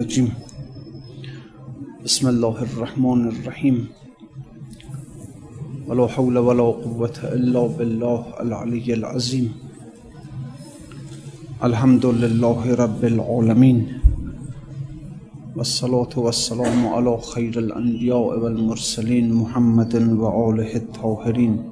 الرجيم. بسم الله الرحمن الرحيم. ولا حول ولا قوة إلا بالله العلي العظيم. الحمد لله رب العالمين. والصلاة والسلام على خير الأنبياء والمرسلين محمد وآله الطاهرين.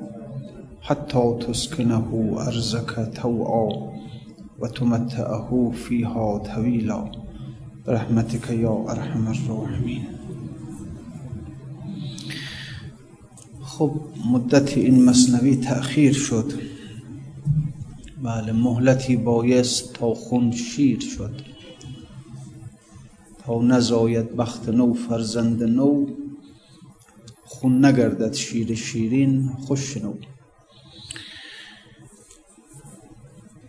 حتى تسكنه أرزك توعا وتمتعه فيها طويلا برحمتك يا أرحم الراحمين خب مدت این مصنوی تأخیر شد. بله مهلتی بایست تا خون شیر شد. تا نزاید بخت نو فرزند نو. خون نگردد شیر شیرین خوش نو.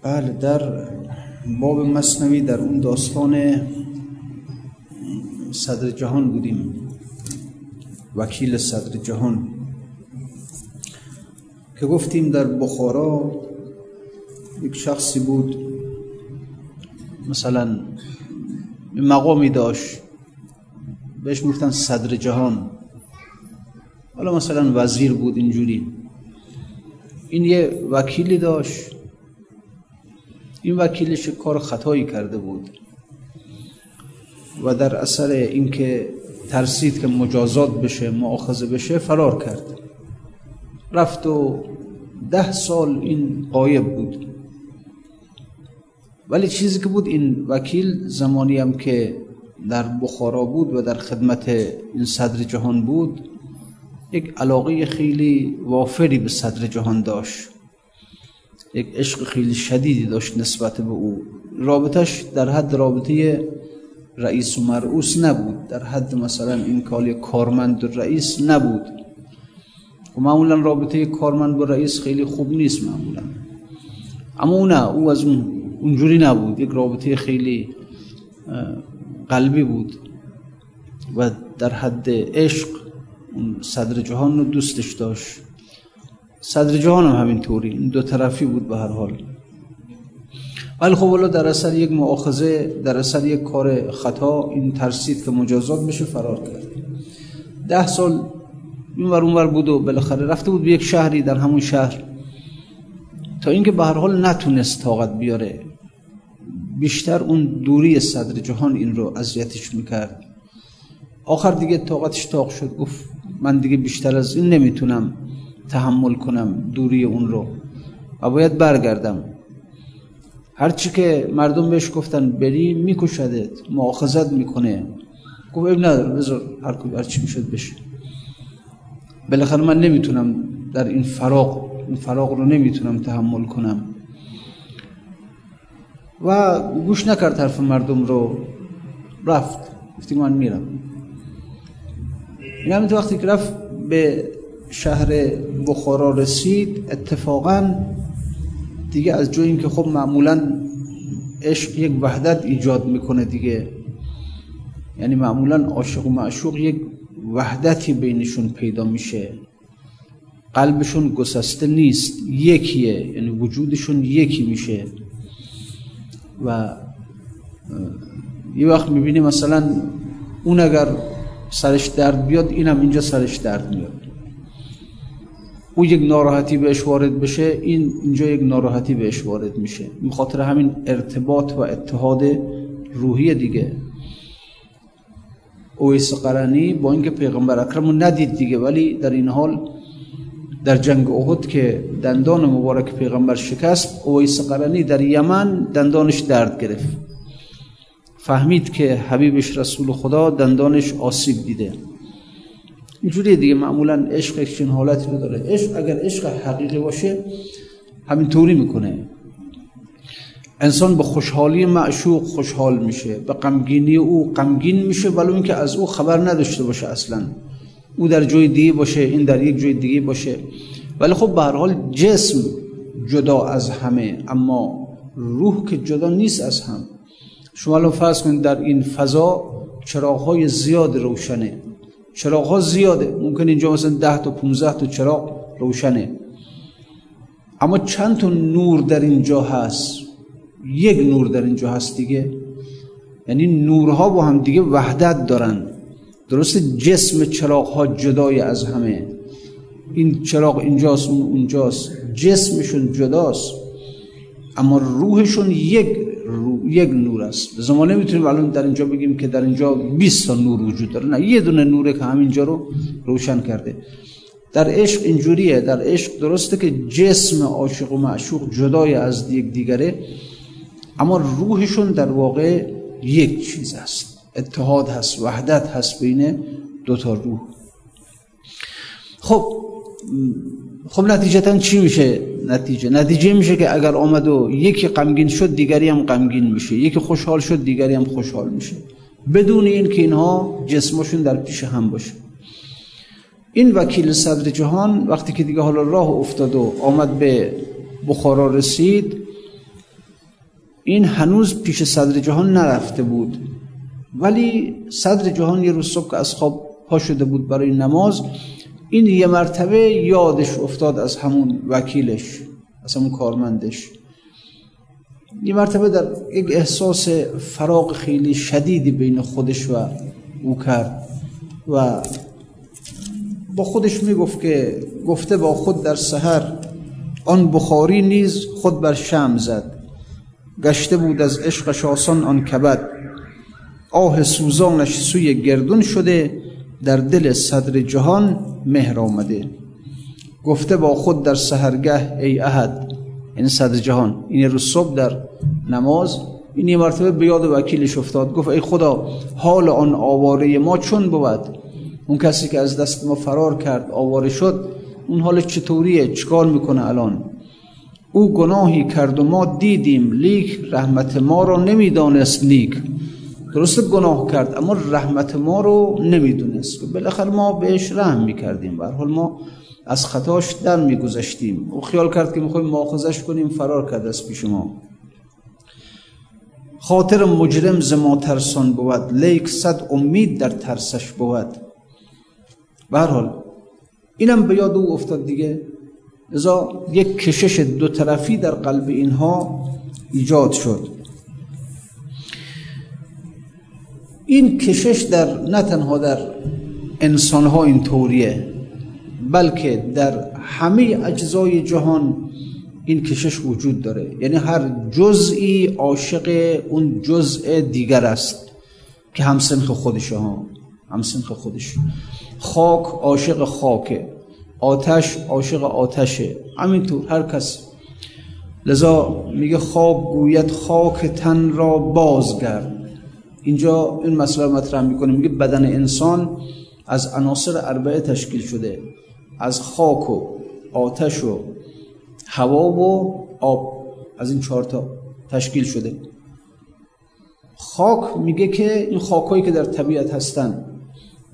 بله در باب مصنوی در اون داستان صدر جهان بودیم. وکیل صدر جهان. که گفتیم در بخارا یک شخصی بود مثلا مقامی داشت بهش می‌گفتن صدر جهان. حالا مثلا وزیر بود اینجوری. این یه وکیلی داشت. این وکیلش کار خطایی کرده بود. و در اثر اینکه ترسید که مجازات بشه معاخذه بشه فرار کرد. رفت و ده سال این قایب بود. ولی چیزی که بود این وکیل زمانی هم که در بخارا بود و در خدمت این صدر جهان بود یک علاقه خیلی وافری به صدر جهان داشت. یک عشق خیلی شدیدی داشت نسبت به او. رابطش در حد رابطه رئیس و مرعوس نبود. در حد مثلا این کالی کارمند و رئیس نبود. و معمولا رابطه کارمند با رئیس خیلی خوب نیست معمولا. اما او نه او از اون اونجوری نبود. یک رابطه خیلی قلبی بود و در حد عشق اون صدر جهان رو دوستش داشت. صدر جهان هم همینطوری دو طرفی بود به هر حال. ولی خب والا در اثر یک مؤاخذه در اثر یک کار خطا این ترسید که مجازات بشه فرار کرد. ده سال این ور اونور بود و بالاخره رفته بود به یک شهری در همون شهر. تا اینکه به هر حال نتونست طاقت بیاره. بیشتر اون دوری صدر جهان این رو اذیتش می‌کرد. آخر دیگه طاقتش طاق شد. گفت من دیگه بیشتر از این نمی‌تونم. تحمل کنم دوری اون رو. و باید برگردم. هرچی که مردم بهش گفتن بری میکشدت معاخذت می‌کنه. گفت اب نداره بذار هر هرچی می‌شد بشه. بالاخره من نمی‌تونم در این فراغ این فراغ رو نمی‌تونم تحمل کنم. و گوش نکرد حرف مردم رو. رفت. گفتی من میرم. این همین وقتی که رفت به شهر بخارا رسید اتفاقا دیگه از جایی که خب معمولا عشق یک وحدت ایجاد می‌کنه دیگه. یعنی معمولا عاشق و معشوق یک وحدتی بینشون پیدا میشه. قلبشون گسسته نیست یکیه یعنی وجودشون یکی میشه. و یه وقت می‌بینی مثلا اون اگر سرش درد بیاد اینم اینجا سرش درد میاد. او یک ناراحتی بهش وارد بشه این اینجا یک ناراحتی بهش وارد میشه. خاطر همین ارتباط و اتحاد روحی دیگه. اویس قرنی با اینکه پیغمبر اکرم رو ندید دیگه ولی در این حال در جنگ احد که دندان مبارک پیغمبر شکست اویس قرنی در یمن دندانش درد گرفت. فهمید که حبیبش رسول خدا دندانش آسیب دیده. اینجوری دیگه معمولا عشق یک چنین حالتی رو داره. عشق اگر عشق حقیقی باشه همین طوری می‌کنه. انسان به خوشحالی معشوق خوشحال میشه به غمگینی او غمگین میشه ولی اینکه از او خبر نداشته باشه اصلا. او در جای دیگه باشه این در یک جای دیگه باشه. ولی خب به هر حال جسم جدا از همه اما روح که جدا نیست از هم. شما الان فرض کنید در این فضا چراغ زیاد روشنه. چراغ ها زیاده. ممکن اینجا مثلا ده تا 15 تا چراغ روشنه. اما چند تا نور در اینجا هست؟ یک نور در اینجا هست دیگه. یعنی نورها با هم دیگه وحدت دارن. درست جسم چراغ ها جدای از همه. این چراغ اینجاست اون اونجاست. جسمشون جداست. اما روحشون یک یک نور است. به زمان نمی‌تونیم الان در اینجا بگیم که در اینجا 20 تا نور وجود داره. نه یه دونه نوره که همینجا رو روشن کرده. در عشق اینجوریه. در عشق درسته که جسم عاشق و معشوق جدای از یک دیگره اما روحشون در واقع یک چیز است. اتحاد هست وحدت هست بین دو تا روح. خب خب نتیجتا چی میشه؟ نتیجه. نتیجه میشه که اگر آمد و یکی غمگین شد دیگری هم غمگین میشه. یکی خوشحال شد دیگری هم خوشحال میشه. بدون این که اینها جسمشون در پیش هم باشه. این وکیل صدر جهان وقتی که دیگه حالا راه افتاد و آمد به بخارا رسید این هنوز پیش صدر جهان نرفته بود. ولی صدر جهان یه روز صبح که از خواب پا شده بود برای نماز این یه مرتبه یادش افتاد از همون وکیلش از همون کارمندش. یه مرتبه در یک احساس فراغ خیلی شدیدی بین خودش و او کرد و با خودش می‌گفت که گفته با خود در سحر آن بخاری نیز خود بر شم زد. گشته بود از عشق شاسان آن کبد. آه سوزانش سوی گردون شده در دل صدر جهان مهر آمده. گفته با خود در سهرگه ای احد این صدر جهان این روز صبح در نماز این یه مرتبه به یاد وکیلش افتاد گفت ای خدا حال آن آواره ما چون بود؟ اون کسی که از دست ما فرار کرد آواره شد اون حال چطوریه؟ چکار می‌کنه الان؟ او گناهی کرد و ما دیدیم لیک رحمت ما را نمی‌دانست نیک. درست گناه کرد اما رحمت ما رو نمی‌دونست. بالاخره ما بهش رحم می‌کردیم. به حال ما از خطاش در میگذشتیم. او خیال کرد که می‌خوایم مؤاخذش کنیم فرار کرد از پیش ما. خاطر مجرم ز ما ترسان بود. لیک صد امید در ترسش بود. به حال اینم به یاد او افتاد دیگه. ازا یک کشش دو طرفی در قلب اینها ایجاد شد. این کشش در نه تنها در انسان ها این طوریه بلکه در همه اجزای جهان این کشش وجود داره. یعنی هر جزئی عاشق اون جزء دیگر است که همسنخ خودش ها. همسنخ خودش. خاک عاشق خاکه. آتش عاشق آتشه. همینطور هر کس. لذا میگه خاک گوید خاک تن را بازگرد. اینجا این مسئله مطرح می‌کنه میگه بدن انسان از عناصر اربعه تشکیل شده. از خاک و آتش و هوا و آب. از این چهارتا تشکیل شده. خاک میگه که این خاکایی که در طبیعت هستن.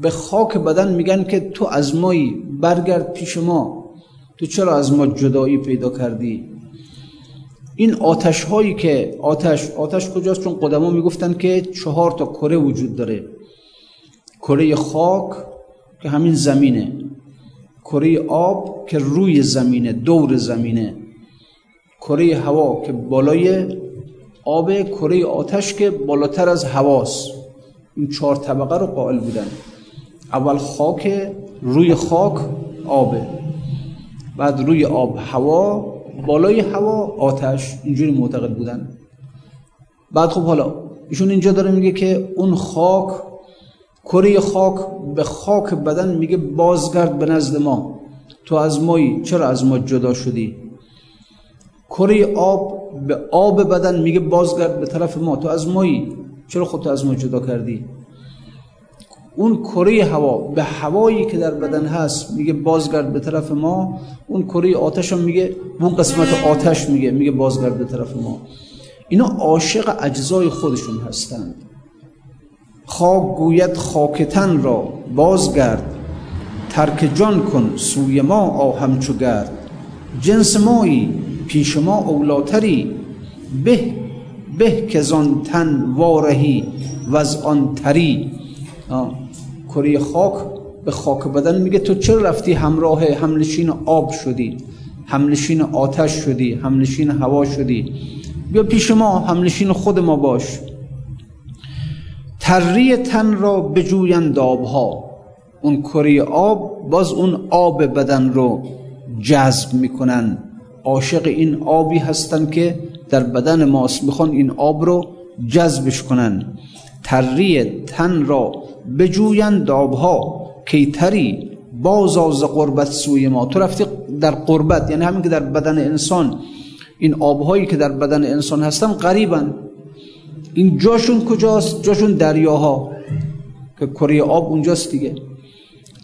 به خاک بدن میگن که تو از مایی برگرد پیش ما. تو چرا از ما جدایی پیدا کردی؟ این آتش هایی که آتش آتش کجاست؟ چون قدما می‌گفتن که چهار تا کره وجود داره. کره خاک که همین زمینه. کره آب که روی زمینه دور زمینه. کره هوا که بالای آب کره آتش که بالاتر از هواست. این چهار طبقه رو قائل بودن. اول خاک روی خاک آبه بعد روی آب هوا. بالای هوا آتش اینجوری معتقد بودن. بعد خب حالا ایشون اینجا داره میگه که اون خاک کره خاک به خاک بدن میگه بازگرد به نزد ما. تو از مایی چرا از ما جدا شدی؟ کره آب به آب بدن میگه بازگرد به طرف ما. تو از مایی چرا خود تو از ما جدا کردی؟ اون کره هوا به هوایی که در بدن هست میگه بازگرد به طرف ما اون کره آتش هم میگه اون قسمت آتش میگه میگه بازگرد به طرف ما. اینا عاشق اجزای خودشون هستند. خاک گوید خاکتن را بازگرد ترک جان کن سوی ما آهم چو گرد. جنس مایی پیش ما اولاتری به به که زان تن وارهی و از آن تری. کره خاک به خاک بدن میگه تو چرا رفتی همراه همنشین آب شدی؟ همنشین آتش شدی همنشین هوا شدی؟ بیا پیش ما همنشین خود ما باش. تری تن را بجویند آبها. اون کره آب باز اون آب بدن رو جذب می‌کنن. عاشق این آبی هستن که در بدن ماست. می‌خوان این آب رو جذبش کنن. تری تن را بجویند آبها کی تری باز از قربت سوی ما. تو رفتی در قربت یعنی همین که در بدن انسان این آبهایی که در بدن انسان هستن قریبن این جاشون کجاست؟ جاشون دریاها که کره آب اونجاست دیگه.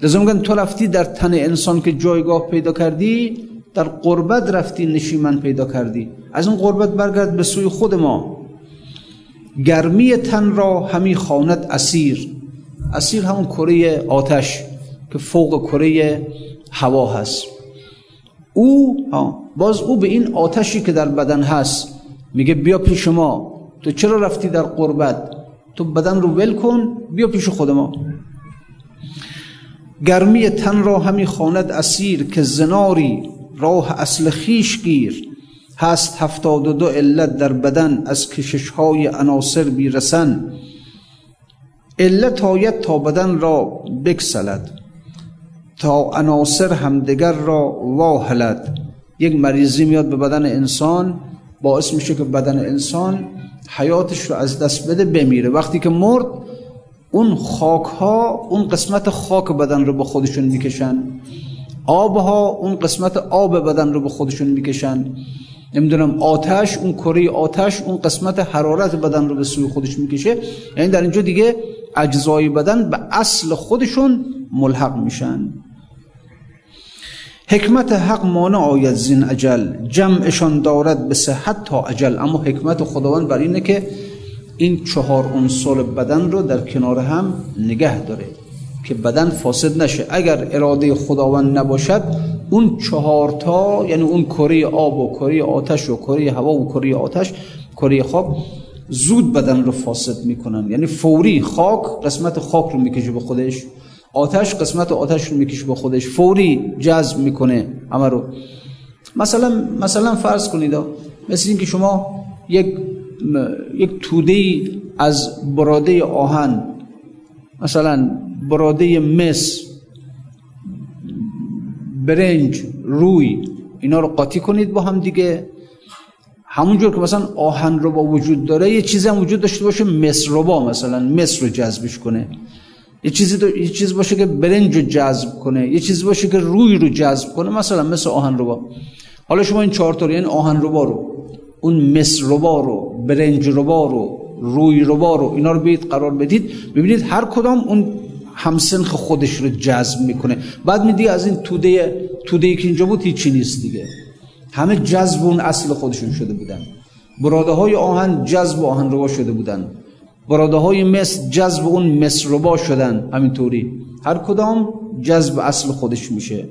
لذا میگن تو رفتی در تن انسان که جایگاه پیدا کردی در قربت رفتی نشیمن پیدا کردی. از اون قربت برگرد به سوی خود ما. گرمی تن را همی خواند اسیر. اسیر همون کره آتش که فوق کره هوا هست. او باز او به این آتشی که در بدن هست میگه بیا پیش ما تو چرا رفتی در قربت؟ تو بدن رو ول کن بیا پیش خود ما. گرمی تن را همی خواند اسیر که زناری راه اصل خیش گیر. هست هفتاد و دو علت در بدن از کشش های عناصر بیرسن. علت آید تا بدن را بکسلد تا عناصر همدگر را واهلد یک مریضی میاد به بدن انسان باعث میشه که بدن انسان حیاتش رو از دست بده بمیره. وقتی که مرد اون خاک ها اون قسمت خاک بدن رو به خودشون می‌کشن. آب ها اون قسمت آب بدن رو به خودشون می‌کشن. نمی‌دونم آتش اون کره آتش اون قسمت حرارت بدن رو به سوی خودش می‌کشه. یعنی در اینجا دیگه اجزای بدن به اصل خودشون ملحق میشن. حکمت حق مانع آید زین اجل. جمعشان دارد به صحت تا اجل. اما حکمت خداوند بر اینه که این چهار عنصر بدن رو در کنار هم نگه داره که بدن فاسد نشه. اگر اراده خداوند نباشد اون چهار تا یعنی اون کره آب و کره آتش و کره هوا و کره آتش کره خاک زود بدن رو فاسد می‌کنن. یعنی فوری خاک قسمت خاک رو می‌کشه به خودش. آتش قسمت آتش رو می‌کشه به خودش. فوری جذب می‌کنه همه رو. مثلا مثلا فرض کنید مثل اینکه شما یک یک توده از براده آهن مثلا براده مس برنج روی اینا رو قاطی کنید با هم دیگه. همونجور که مثلا آهن رو با وجود داره یه چیزی هم وجود داشته باشه مس رو با مثلا مس رو جذبش کنه. یه چیزی دو... یه چیز باشه که برنج رو جذب کنه یه چیزی باشه که روی رو جذب کنه مثلا مثل آهن رو با. حالا شما این چهار تا یعنی آهن رو با رو اون مس رو با رو برنج رو با رو روی رو با رو اینا رو بیت قرار بدید. ببینید هر کدام اون همسنخ خودش رو جذب می‌کنه. بعد میدی از این توده توده که اینجا بود هیچی نیست دیگه. همه جذب اون اصل خودشون شده بودن. براده های آهن جذب آهن ربا شده بودن. براده های مس جذب اون مس ربا شدن. همینطوری. هر کدام جذب اصل خودش میشه.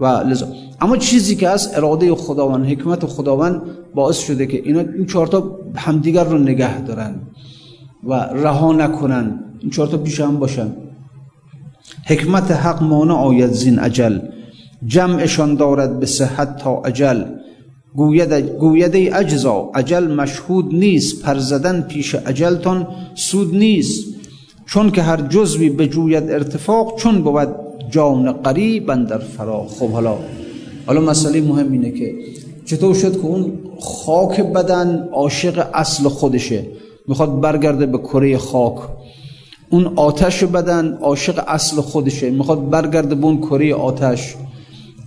و لذا اما چیزی که از اراده خداوند حکمت خداوند باعث شده که اینا این چهارتا همدیگر رو نگه دارن و رها نکنن. این چهارتا پیش هم باشن. حکمت حق مانع آید زین اجل. جمعشان دارد به صحت تا اجل. گوید, اجزا اجل مشهود نیست پرزدن پیش اجلتان سود نیست. چون که هر جزوی بجوید ارتفاق چون بود جان قریب در فرا خب حالا حالا مسئله مهم اینه که چطور شد که اون خاک بدن عاشق اصل خودشه؟ می‌خواد برگرده به کره خاک. اون آتش بدن عاشق اصل خودشه. می‌خواد برگرده به اون کره آتش.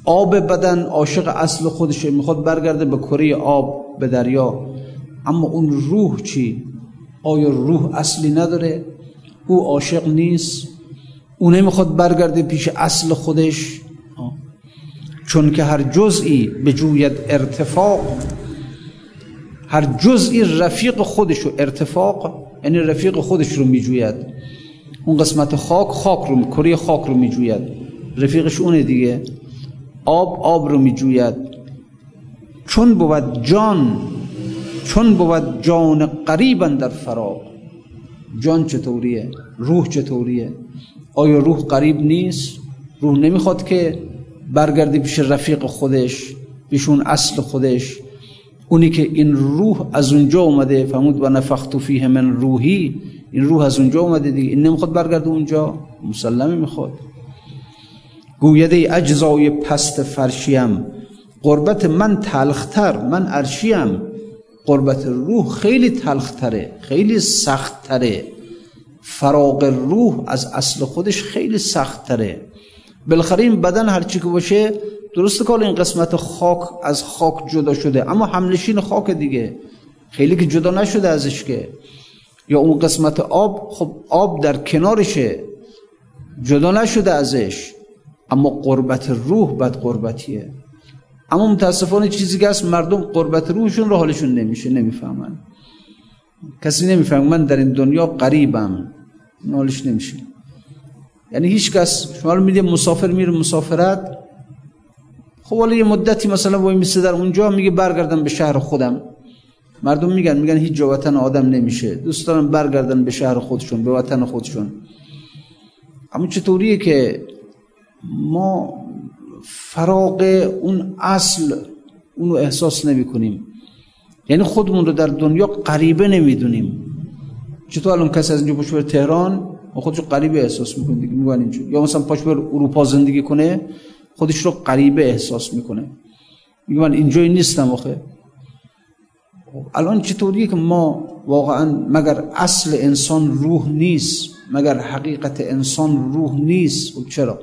آب بدن عاشق اصل خودشه می‌خواد برگرده به کره آب به دریا. اما اون روح چی؟ آیا روح اصلی نداره؟ او عاشق نیست. او نمی‌خواد برگرده پیش اصل خودش. چون که هر جزئی به جوید ارتفاع هر جزئی رفیق خودش رو ارتفاق یعنی رفیق خودش رو میجوید. اون قسمت خاک خاک رو کره خاک رو میجوید. رفیقش اونه دیگه. آب آب رو میجوید. چون بود جان چون بود جان قریبا در فراغ جان چطوریه؟ روح چطوریه؟ آیا روح قریب نیست؟ روح نمی‌خواد که برگرده پیش رفیق خودش پیش اون اصل خودش. اونی که این روح از اونجا اومده فهمود و نفخت فیه من روحی. این روح از اونجا اومده دیگه. این نمی‌خواد برگرده اونجا؟ مسلمه می‌خواد. گویده اجزای پست فرشیم قربت من تلختر من ارشیم قربت روح خیلی تلختره خیلی سختتره فراغ روح از اصل خودش خیلی سختتره بالاخره این بدن هرچی که باشه درسته که این قسمت خاک از خاک جدا شده. اما همنشین خاک دیگه. خیلی که جدا نشده ازش که. یا اون قسمت آب خب آب در کنارشه. جدا نشده ازش. اما قربت روح بد قربتیه. اما متاسفانه چیزی که هست مردم قربت روحشون رو حالشون نمیشه نمی‌فهمن. کسی نمیفهم من در این دنیا قریبم حالش نمیشه. یعنی هیچ کس شما رو میده مسافر میره مسافرت. خب حالا یه مدتی مثلا وای میسه در اونجا میگه برگردم به شهر خودم. مردم میگن میگن هیچ جا وطن آدم نمیشه. دوست دارن برگردن به شهر خودشون به وطن خودشون. اما چطوریه که ما فراغ اون اصل اونو احساس نمی کنیم. یعنی خودمون رو در دنیا قریبه نمی‌دونیم. چطور الان کسی از اینجا پشت تهران؟ خودشو قریبه احساس می‌کنه دیگه. میگن اینجا یا مثلا پاش بر اروپا زندگی کنه خودش رو قریبه احساس می‌کنه. میگه من اینجایی نیستم آخه. الان چطوریه که ما واقعا مگر اصل انسان روح نیست مگر حقیقت انسان روح نیست؟ خب چرا؟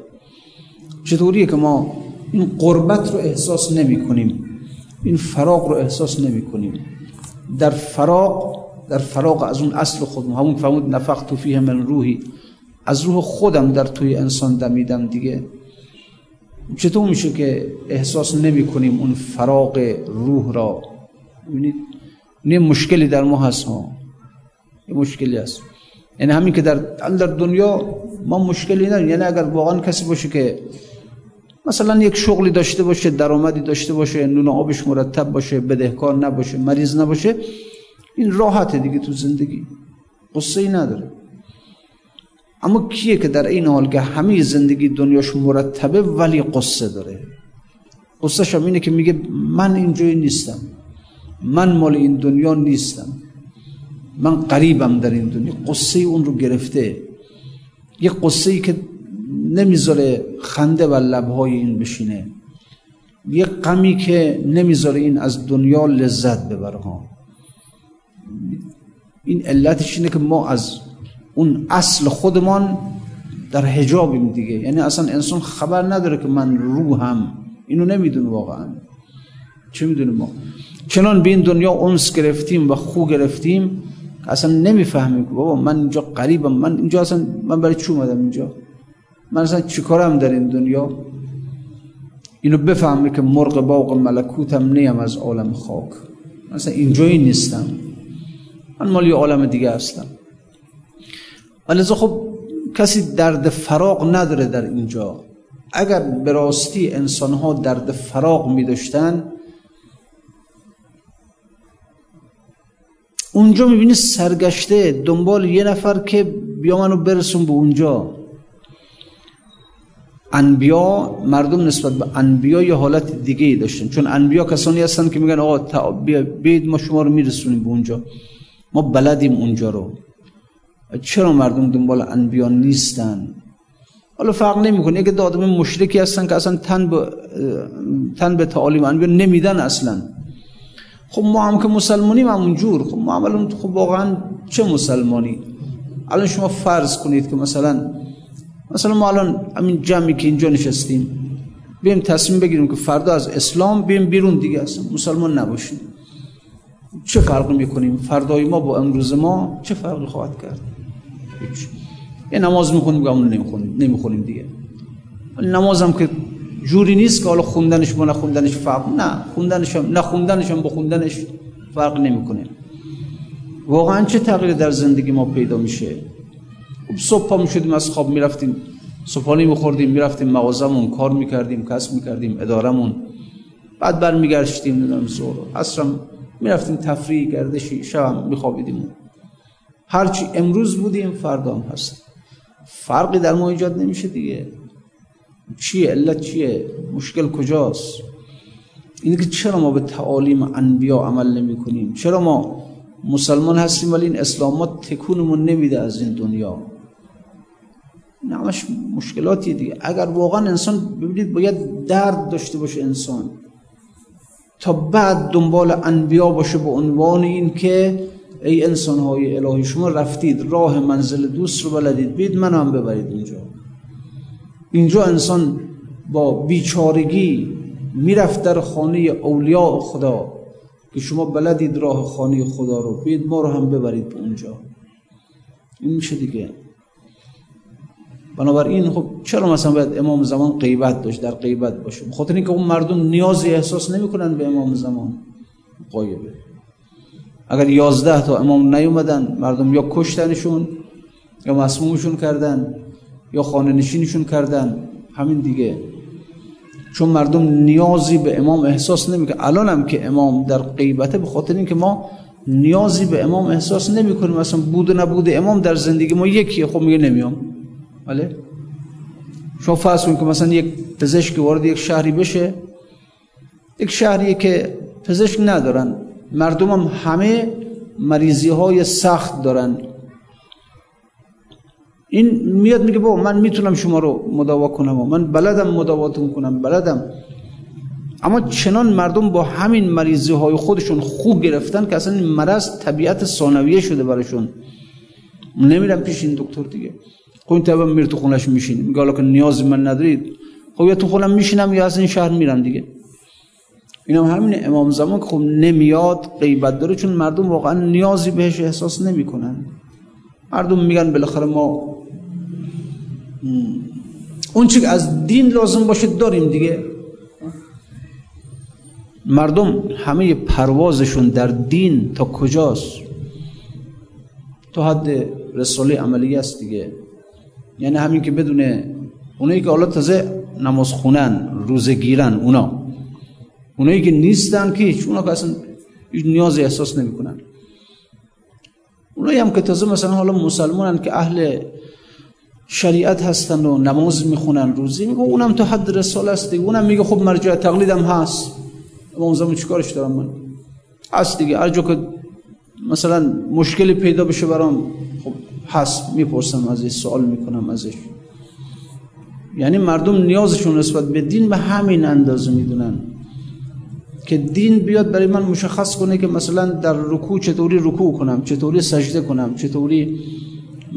چطوریه که ما این قربت رو احساس نمی کنیم؟ این فراغ رو احساس نمی کنیم. در فراغ در فراغ از اون اصل خودم همون فرمود نفخت فیه من روحی. از روح خودم در توی انسان دمیدم دیگه. چطور میشه که احساس نمی کنیم اون فراغ روح را؟ ببینید این مشکلی در ما هست ها. یه مشکلی هست. یعنی همین که در در دنیا ما مشکلی نداریم. یعنی اگر واقعا کسی باشه که مثلا یک شغلی داشته باشه درآمدی داشته باشه نون آبش مرتب باشه بدهکار نباشه مریض نباشه این راحته دیگه تو زندگی. قصه ای نداره. اما کیه که در این حال که همه زندگی دنیاش مرتبه ولی قصه داره؟ قصه هم اینه که میگه من اینجایی نیستم. من مال این دنیا نیستم. من قریبم در این دنیا. قصه اون رو گرفته. یه قصه ای که نمی‌ذاره خنده و لبهای این بشینه. یه غمی که نمی‌ذاره این از دنیا لذت ببره ها. این علتش اینه که ما از اون اصل خودمان در حجابیم دیگه. یعنی اصلا انسان خبر نداره که من روحم اینو نمی‌دونه واقعا. چه می‌دونه ما؟ چنان به این دنیا اونس گرفتیم و خو گرفتیم اصلا نمی‌فهمیم که بابا من اینجا قریبم من اینجا اصلا من برای چی اومدم اینجا؟ من اصلا چیکارم در این دنیا؟ اینو بفهمه که مرغ باغ ملکوتم نیم از عالم خاک. اصلا اینجایی نیستم. من مالی عالم دیگه هستم. ولی خب کسی درد فراغ نداره در اینجا. اگر به راستی انسان ها درد فراغ می داشتن اونجا می‌بینی سرگشته دنبال یه نفر که بیا منو برسون به اونجا. انبیا مردم نسبت به انبیا یه حالت دیگه داشتن. چون انبیا کسانی هستن که میگن آقا بیاید ما شما رو میرسونیم به اونجا. ما بلدیم اونجا رو. چرا مردم دنبال انبیا نیستن؟ حالا فرق نمی‌کنه. اگه آدم مشرکی هستن که اصلا تن به تن به تعالیم انبیا نمیدن اصلا. خب ما هم که مسلمانیم همونجور خب ما الان خب واقعا چه مسلمانی؟ الان شما فرض کنید که مثلا مثلا ما الان همین جمعی که اینجا نشستیم بیم تصمیم بگیریم که فردا از اسلام بیم بیرون دیگه اصلا. مسلمان نباشیم. چه فرقی می‌کنیم؟ فردای ما با امروز ما چه فرقی خواهد کرد؟ یه نماز می‌خونیم که همون نمی‌خونیم نمی‌خونیم دیگه. نماز هم که جوری نیست که حالا خوندنش با نخوندنش فرق. نه خوندنش هم نه خوندنش هم با خوندنش فرق نمی‌کنه. واقعا چه تغییر در زندگی ما پیدا میشه؟ صبح پا می‌شدیم از خواب می‌رفتیم. صبحانه میخوردیم می‌رفتیم مغازمون کار می‌کردیم کسب می‌کردیم ادارمون بعد برمیگشتیم نمی‌دونم زور عصرم. می‌رفتیم تفریح گردشی شب میخوابیدیم. هرچی امروز بودیم فردا هم هست. فرقی در ما ایجاد نمیشه دیگه. چیه؟ علت چیه؟ مشکل کجاست؟ اینه که چرا ما به تعالیم انبیا عمل نمی کنیم چرا ما مسلمان هستیم ولی این اسلامات تکونمون نمیده از این دنیا؟ نمش مشکلاتی دیگه. اگر واقعا انسان ببینید باید درد داشته باشه انسان. تا بعد دنبال انبیا باشه به عنوان این که ای انسان های الهی شما رفتید راه منزل دوست رو بلدید بید من هم ببرید اینجا. اینجا انسان با بیچارگی می‌رفت در خانه اولیاء خدا که شما بلدید راه خانه خدا رو بید ما رو هم ببرید به اونجا. این میشه دیگه. بنابراین خب چرا مثلا باید امام زمان غیبت داشت در غیبت باشه؟ بخاطر اینکه اون مردم نیازی احساس نمی‌کنن به امام زمان. قایبه اگر یازده تا امام نیومدن مردم یا کشتنشون یا مسمومشون کردن یا خانه نشینشون کردن همین دیگه. چون مردم نیازی به امام احساس نمی‌کنه الان هم که امام در غیبته به خاطر اینکه ما نیازی به امام احساس نمی‌کنیم. مثلا بود و نبود امام در زندگی ما یکیه خب میگه نمیام. بله شما فرض کنید که مثلا یک پزشک وارد یک شهری بشه یک شهری که پزشک ندارن مردم هم همه مریضی های سخت دارن این میاد میگه با من می‌تونم شما رو مداوا کنم و من بلدم مداواتون کنم بلدم اما چنان مردم با همین مریضی های خودشون خوب گرفتن که اصلا این مرض طبیعت ثانویه شده براشون نمیرم پیش این دکتر دیگه خب این طبعا میر تو خونش میشین میگه حالا که نیاز من ندارید خب یا تو خونم میشینم یا از این شهر میرم دیگه. این هم همین امام زمان که خب نمیاد غیبت داره چون مردم واقعا نیازی بهش احساس نمی‌کنن. مردم میگن بالاخره ما اون چی از دین لازم باشه داریم دیگه. مردم همه پروازشون در دین تا کجاست؟ تا حد رساله عملی است دیگه. یعنی همین که بدونه اونایی که حالا تازه نماز خونن روزه گیرن اونا. اونایی که نیستن که هیچ اونا که اصلا هیچ نیازی احساس نمی‌کنن. اونایی هم که تازه مثلا حالا مسلمانن که اهل شریعت هستن و نماز می‌خونن روزی میگه اونم تا حد رساله است دیگه. اونم میگه خب مرجع تقلیدم هست. اما اون زمان چیکارش دارم من؟ هست دیگه. هر که مثلا مشکلی پیدا بشه برام خب هست می‌پرسم ازش سوال می‌کنم ازش. یعنی مردم نیازشون نسبت به دین به همین اندازه می‌دونن که دین بیاد برای من مشخص کنه که مثلا در رکوع چطوری رکوع کنم چطوری سجده کنم چطوری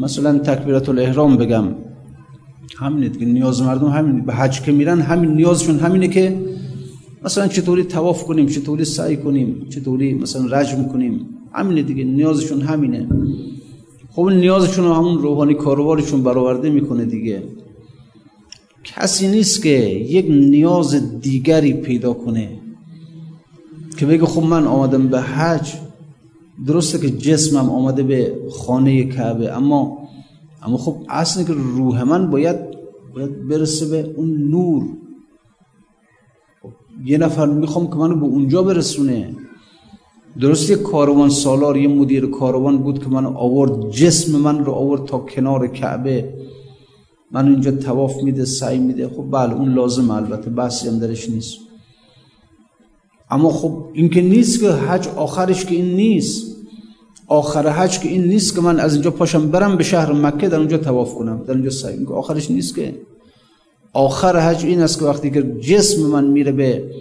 مثلا تکبیرات الاحرام بگم. همینه دیگه نیاز مردم همین به حج که میرن همین نیازشون همینه که مثلا چطوری تواف کنیم چطوری سعی کنیم چطوری مثلا رجم کنیم. همینه دیگه نیازشون همینه. خب نیازشون همون روحانی کاروارشون برآورده می‌کنه دیگه. کسی نیست که یک نیاز دیگری پیدا کنه که بگه خب من آمدم به حج. درسته که جسمم آمده به خانه کعبه اما اما خب اصلا که روح من باید باید برسه به اون نور. خب یه نفر می‌خوام که منو به اونجا برسونه. درست یه کاروان سالار یه مدیر کاروان بود که من آورد جسم من رو آورد تا کنار کعبه. من اینجا تواف میده سعی میده. خب بله اون لازم البته بحثی هم درش نیست. اما خب این که نیست که حج آخرش که این نیست. آخر حج که این نیست که من از اینجا پاشم برم به شهر مکه در اونجا تواف کنم. در اونجا سعی آخرش نیست که. آخر حج این است که وقتی که جسم من میره به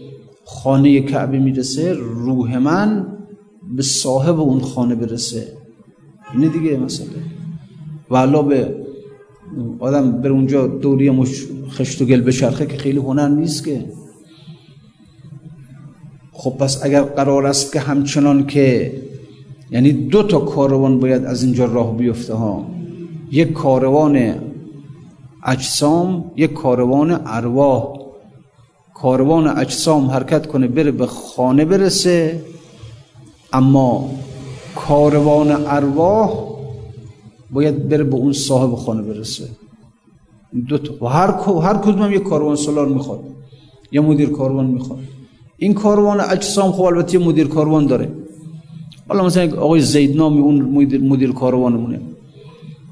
خانه کعبه می‌رسه روح من به صاحب اون خانه برسه. اینه دیگه مسئله. و به آدم بر اونجا دوری مش خشت و گل بشرخه که خیلی هنر نیست که. خب پس اگر قرار است که همچنان که یعنی دو تا کاروان باید از اینجا راه بیفته ها. یک کاروان اجسام یک کاروان ارواح. کاروان اجسام حرکت کنه بره به خانه برسه. اما کاروان ارواح باید بره به اون صاحب خانه برسه. دو تا و هر هر کدوم یک کاروان سالار می‌خواد یا مدیر کاروان می‌خواد. این کاروان اجسام خب البته مدیر کاروان داره. حالا مثلا آقای زید نامی اون مدیر, مدیر کاروانمونه.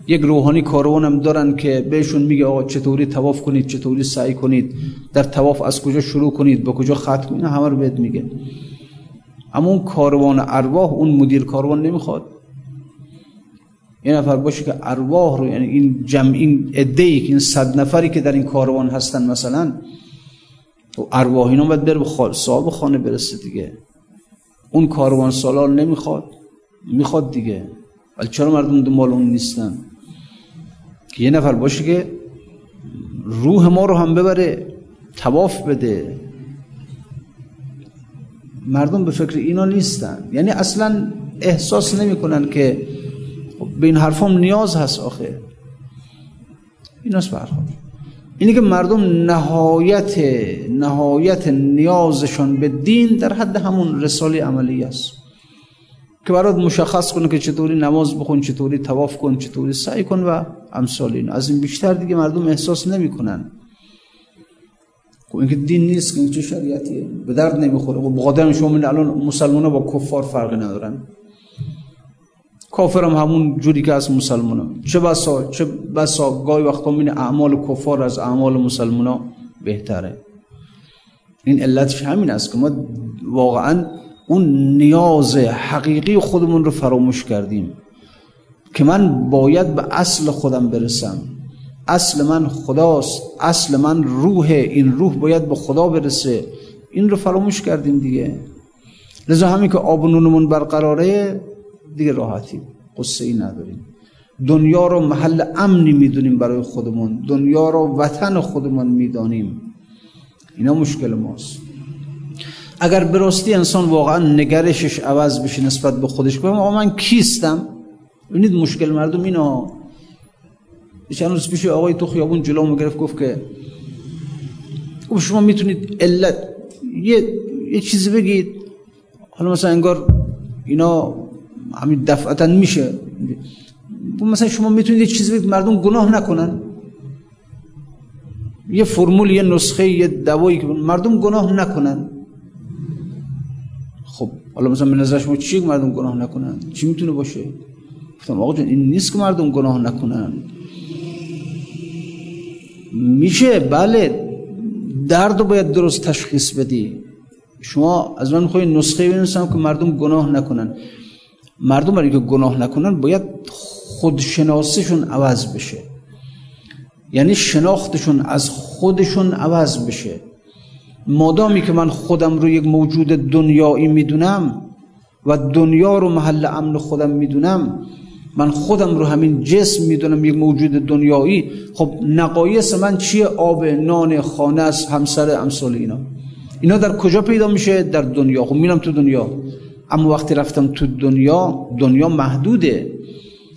یک روحانی کاروان هم دارن که بهشون میگه آقا چطوری تواف کنید چطوری سعی کنید در تواف از کجا شروع کنید به کجا ختم کنید همه رو بهت میگه. اما کاروان ارواح اون مدیر کاروان نمی‌خواد. یه نفر باشه که ارواح رو یعنی این جمع این ادهی که این صد نفری که در این کاروان هستن مثلا و ارواح اینا باید بره به صاحب خانه برسه دیگه. اون کاروان سالار نمی‌خواد. می‌خواد دیگه. ولی چرا مردم دنبال اون نیستن؟ که یه نفر باشه که روح ما رو هم ببره تواف بده. مردم به فکر اینا نیستن. یعنی اصلا احساس نمی‌کنن که به این حرفام نیاز هست آخه. ایناست برخواد اینی که مردم نهایت نهایت نیازشان به دین در حد همون رساله عملی است. که برات مشخص کنه که چطوری نماز بخون چطوری تواف کن چطوری سعی کن و امثال این از این بیشتر دیگه مردم احساس نمی‌کنن. خب اینکه دین نیست که چه شریعتیه؟ به درد نمی‌خوره. خب بقادر شما من الان مسلمان با کفار فرقی ندارن. کافر هم همون جوری که از مسلمان. چه بسا چه بسا گاهی وقتا من اعمال کفار از اعمال مسلمان بهتره. این علتش همین است که ما واقعا اون نیاز حقیقی خودمون رو فراموش کردیم که من باید به اصل خودم برسم. اصل من خداست اصل من روح این روح باید به خدا برسه. این رو فراموش کردیم دیگه. لذا همین که آب و نونمون برقراره دیگه راحتیم قصه ای نداریم. دنیا رو محل امنی می‌دونیم برای خودمون دنیا رو وطن خودمون می‌دانیم. اینا مشکل ماست. اگر براستی انسان واقعا نگرشش عوض بشه نسبت به خودش آقا من کیستم؟ ببینید مشکل مردم اینا. چند روز پیش آقای تو خیابون جلو گرفت گفت که خب شما می‌تونید علت یه, یه چیزی بگید. حالا مثلا انگار اینا همین دفعتا میشه. مثلا شما می‌تونید یه چیزی بگید مردم گناه نکنن. یه فرمول یه نسخه یه دوایی که مردم گناه نکنن. خب حالا مثلا به نظر شما چی مردم گناه نکنن؟ چی می‌تونه باشه؟ گفتم آقا جان این نیست که مردم گناه نکنن. میشه؟ بله. درد رو باید درست تشخیص بدی. شما از من می‌خوای نسخه بنویسم که مردم گناه نکنن. مردم برای که گناه نکنن باید خودشناسیشون عوض بشه. یعنی شناختشون از خودشون عوض بشه. مادامی که من خودم رو یک موجود دنیایی می‌دونم و دنیا رو محل امن خودم می‌دونم من خودم رو همین جسم می‌دونم یک موجود دنیایی. خب نقایص من چیه؟ آب نان خانه است همسر امثال اینا. اینا در کجا پیدا میشه؟ در دنیا. خب میرم تو دنیا. اما وقتی رفتم تو دنیا دنیا محدوده.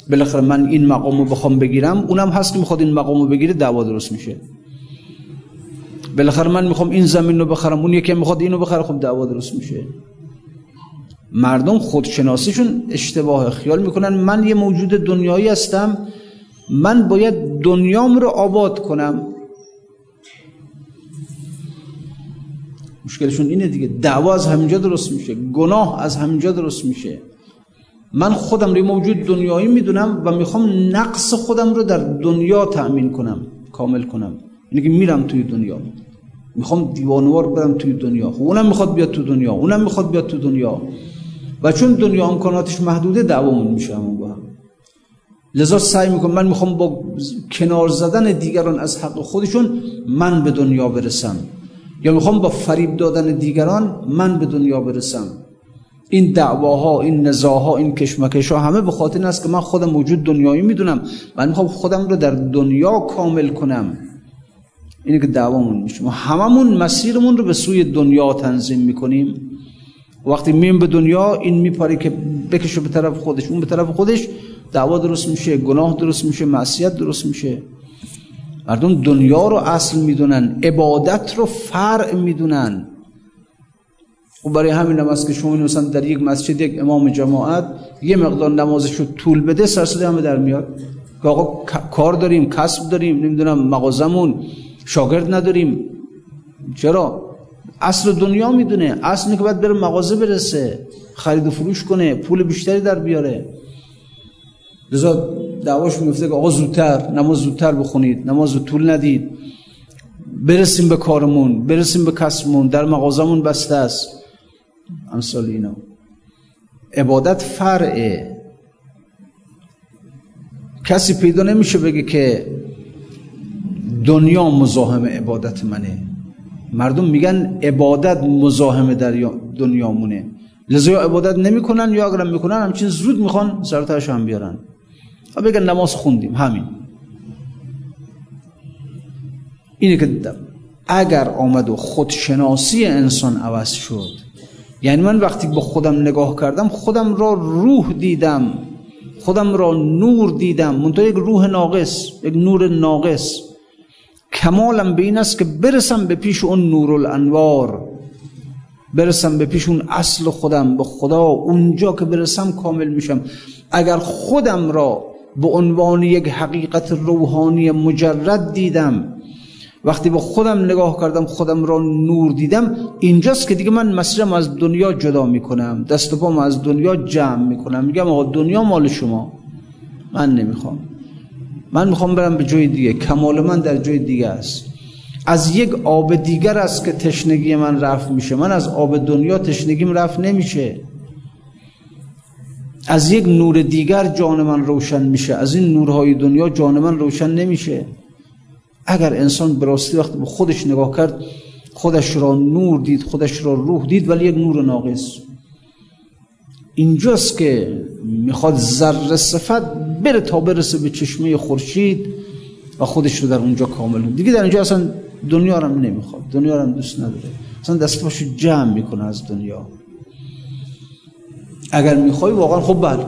بالاخره من این مقامو بخوام بگیرم اونم هست که می‌خواد این مقامو بگیره دعوا درست میشه. بالاخره من می‌خوام این زمین رو بخرم اون یکی می‌خواد اینو بخره خب دعوا درست میشه. مردم خودشناسیشون اشتباه خیال می‌کنن. من یه موجود دنیایی هستم. من باید دنیام رو آباد کنم. مشکلشون اینه دیگه. دعوا از همینجا درست میشه. گناه از همینجا درست میشه. من خودم رو موجود دنیایی می‌دونم و می‌خوام نقص خودم رو در دنیا تأمین کنم کامل کنم. اینه که میرم توی دنیا. می‌خوام دیوانوار برم توی دنیا. خب اونم می‌خواد بیاد تو دنیا. اونم می‌خواد بیاد تو دنیا. و چون دنیا امکاناتش محدوده دعوامون میشه همون با هم. لذا سعی می‌کنم من می‌خوام با کنار زدن دیگران از حق خودشون من به دنیا برسم. یا می‌خوام با فریب دادن دیگران من به دنیا برسم. این دعواها این نزاها این کشمکش ها همه به خاطر است که من خودم موجود دنیایی می‌دونم من می‌خوام خودم رو در دنیا کامل کنم. اینه که دعوامون میشه. ما هممون مسیرمون رو به سوی دنیا تنظیم می‌کنیم. وقتی میم به دنیا این میپاره که بکشه به طرف خودش. اون به طرف خودش دعوا درست میشه گناه درست میشه معصیت درست میشه. مردم دنیا رو اصل می‌دونن عبادت رو فرع می‌دونن. و برای همین هم است که شما مثلا در یک مسجد یک امام جماعت یه مقدار نمازش رو طول بده سرسده همه در میاد. که آقا کار داریم کسب داریم نمی‌دونم مغازمون شاگرد نداریم. چرا؟ اصل دنیا می‌دونه. اصل که باید بره مغازه برسه. خرید و فروش کنه. پول بیشتری در بیاره. لذا دعواش میفته که آقا زودتر نماز زودتر بخونید. نماز رو طول ندید. برسیم به کارمون. برسیم به کسبمون. در مغازمون بسته است. امثال اینا. عبادت فرعه. کسی پیدا نمیشه بگه که دنیا مزاحم عبادت منه. مردم میگن عبادت مزاحم در دنیامونه. لذا یا عبادت نمی‌کنن یا اگرم می‌کنن همچین زود می‌خوان سرتاش هم بیارن. و بگن نماز خوندیم همین. اینه که اگر آمد و خودشناسی انسان عوض شد یعنی من وقتی با خودم نگاه کردم خودم را روح دیدم خودم را نور دیدم. منتها یک روح ناقص یک نور ناقص. کمالم به این است که برسم به پیش اون نور الانوار برسم به پیش اون اصل خودم به خدا اونجا که برسم کامل میشم. اگر خودم را به عنوان یک حقیقت روحانی مجرد دیدم وقتی با خودم نگاه کردم خودم را نور دیدم اینجاست که دیگه من مسیرم از دنیا جدا می‌کنم دست پام از دنیا جمع می‌کنم. میگم آقا دنیا مال شما. من نمی‌خوام. من می‌خوام برم به جای دیگه. کمال من در جای دیگه است. از یک آب دیگر است که تشنگی من رفت میشه. من از آب دنیا تشنگیم رفت نمیشه. از یک نور دیگر جان من روشن میشه. از این نورهای دنیا جان من روشن نمیشه. اگر انسان براستی وقتی به خودش نگاه کرد خودش را نور دید خودش را روح دید ولی یک نور ناقص. اینجاست که می‌خواد ذره صفت بره تا برسه به چشمه خورشید و خودش رو در اونجا کامل دیگه در اینجا اصلا دنیا رو نمی‌خواد دنیا رو دوست نداره. اصلا دستاشو جمع می‌کنه از دنیا. اگر می‌خوای واقعا خب بله.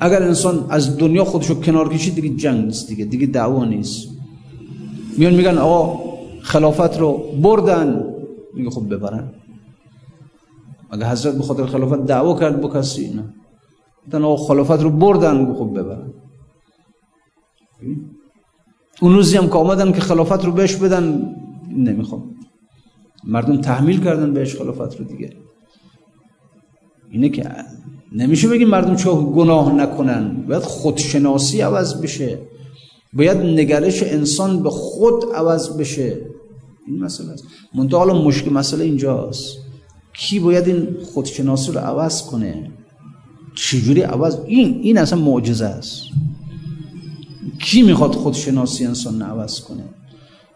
اگر انسان از دنیا خودشو کنار کشید دیگه جنگ نیست دیگه دیگه دعوا نیست. میان میگن آقا خلافت رو بردن میگه خب ببرن. اگه حضرت به خاطر خلافت دعوا کرد با کسی؟ نه. گفتن آقا خلافت رو بردن خب ببرن. اون روزی هم که آمدن که خلافت رو بهش بدن نمی‌خوام. مردم تحمیل کردن بهش خلافت رو دیگه. اینه که نمیشه بگیم مردم چه گناه نکنن. باید خودشناسی عوض بشه. باید نگرش انسان به خود عوض بشه. این مسئله است. منتها حالا مشکل مسئله اینجاست. کی باید این خودشناسی رو عوض کنه؟ چجوری عوض؟ این این اصلا معجزه است. کی می‌خواد خودشناسی انسان رو عوض کنه؟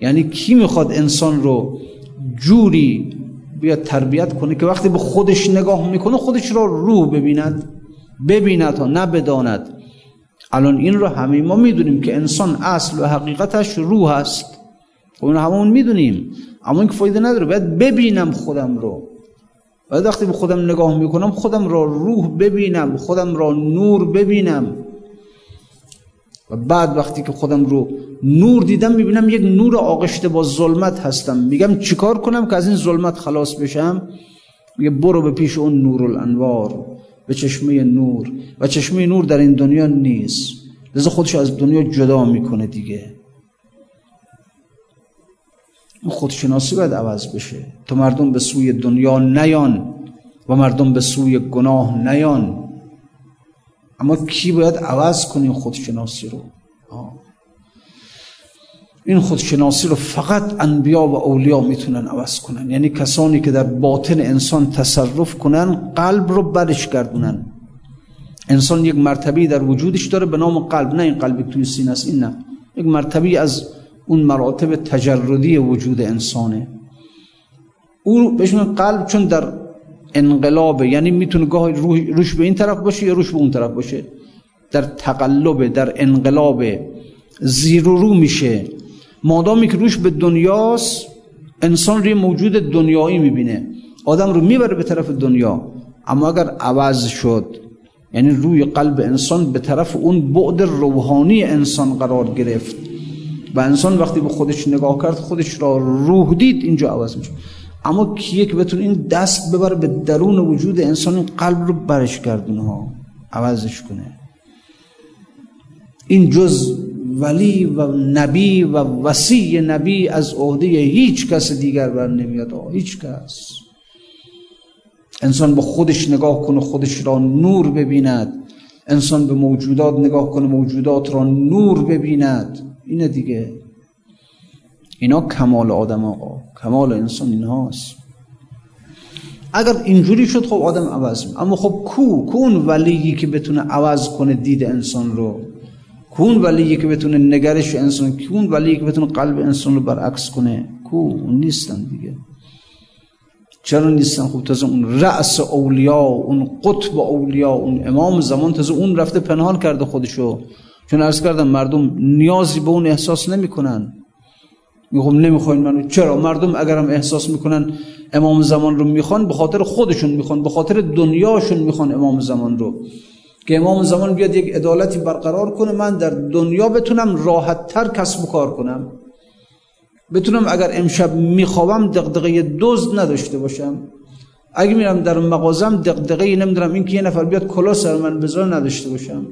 یعنی کی می‌خواد انسان رو جوری بیاد تربیت کنه که وقتی به خودش نگاه می‌کنه خودش را روح ببیند ببیند تا نه الان این رو همه ما می‌دونیم که انسان اصل و حقیقتش روح است. خب اون همون می‌دونیم. اما این که فایده نداره. باید ببینم خودم رو. باید وقتی به خودم نگاه می‌کنم خودم را روح ببینم خودم را نور ببینم. و بعد وقتی که خودم رو نور دیدم می‌بینم یک نور آغشته با ظلمت هستم. میگم چیکار کنم که از این ظلمت خلاص بشم؟ میگه برو به پیش اون نور الانوار به چشمه نور. و چشمه نور در این دنیا نیست. لذا خودش از دنیا جدا می‌کنه دیگه. خودشناسی باید عوض بشه. تو مردم به سوی دنیا نیان و مردم به سوی گناه نیان. اما کی باید عوض کنه خودشناسی رو؟ این خودشناسی رو فقط انبیا و اولیا می‌تونن عوض کنن. یعنی کسانی که در باطن انسان تصرف کنن قلب رو برش گردونن. انسان یک مرتبه در وجودش داره به نام قلب. نه این قلبی توی سینه است این نه. یک مرتبه از اون مراتب تجردی وجود انسانه. او بهشون قلب چون در انقلابه یعنی می‌تونه گاه روش به این طرف باشه یا روش به اون طرف باشه. در تقلب در انقلاب زیر و رو میشه. مادامی که روش به دنیاست انسان روی موجود دنیایی می‌بینه. آدم رو می‌بره به طرف دنیا. اما اگر عوض شد یعنی روی قلب انسان به طرف اون بعد روحانی انسان قرار گرفت. و انسان وقتی به خودش نگاه کرد خودش را روح دید اینجا عوض میشه اما کیه که بتونه این دست ببره به درون وجود انسان این قلب رو برش گردونه ها عوضش کنه. این جز ولی و نبی و وسیع نبی از عهده هیچ کس دیگر بر نمیاد هیچ کس. انسان به خودش نگاه کنه خودش را نور ببیند. انسان به موجودات نگاه کنه موجودات را نور ببیند. اینه دیگه. اینا کمال آدم آقا. کمال انسان اینهاست اگر اینجوری شد خب آدم عوض اما خب کو کون ولیی که بتونه عوض کنه دید انسان رو؟ کون ولیی که بتونه نگرش انسان کون ولیی که بتونه قلب انسان رو برعکس کنه؟ کو نیستن دیگه. چرا نیستن؟ خب تازه اون رأس اولیا اون قطب اولیا اون امام زمان تازه اون رفته پنهان کرده خودشو. چون عرض کردم مردم نیازی به اون احساس نمی‌کنن. میگم نمی‌خواین منو. چرا؟ مردم اگرم احساس می‌کنن امام زمان رو می‌خوان به خاطر خودشون می‌خوان به خاطر دنیاشون می‌خوان امام زمان رو. که امام زمان بیاد یک عدالتی برقرار کنه من در دنیا بتونم راحت تر کسب و کار کنم. بتونم اگر امشب میخوابم دقدقه دزد نداشته باشم. اگه میرم در مغازم دقدقه نمی‌دونم این که یه نفر بیاد کلا سر من بذار نداشته باشم.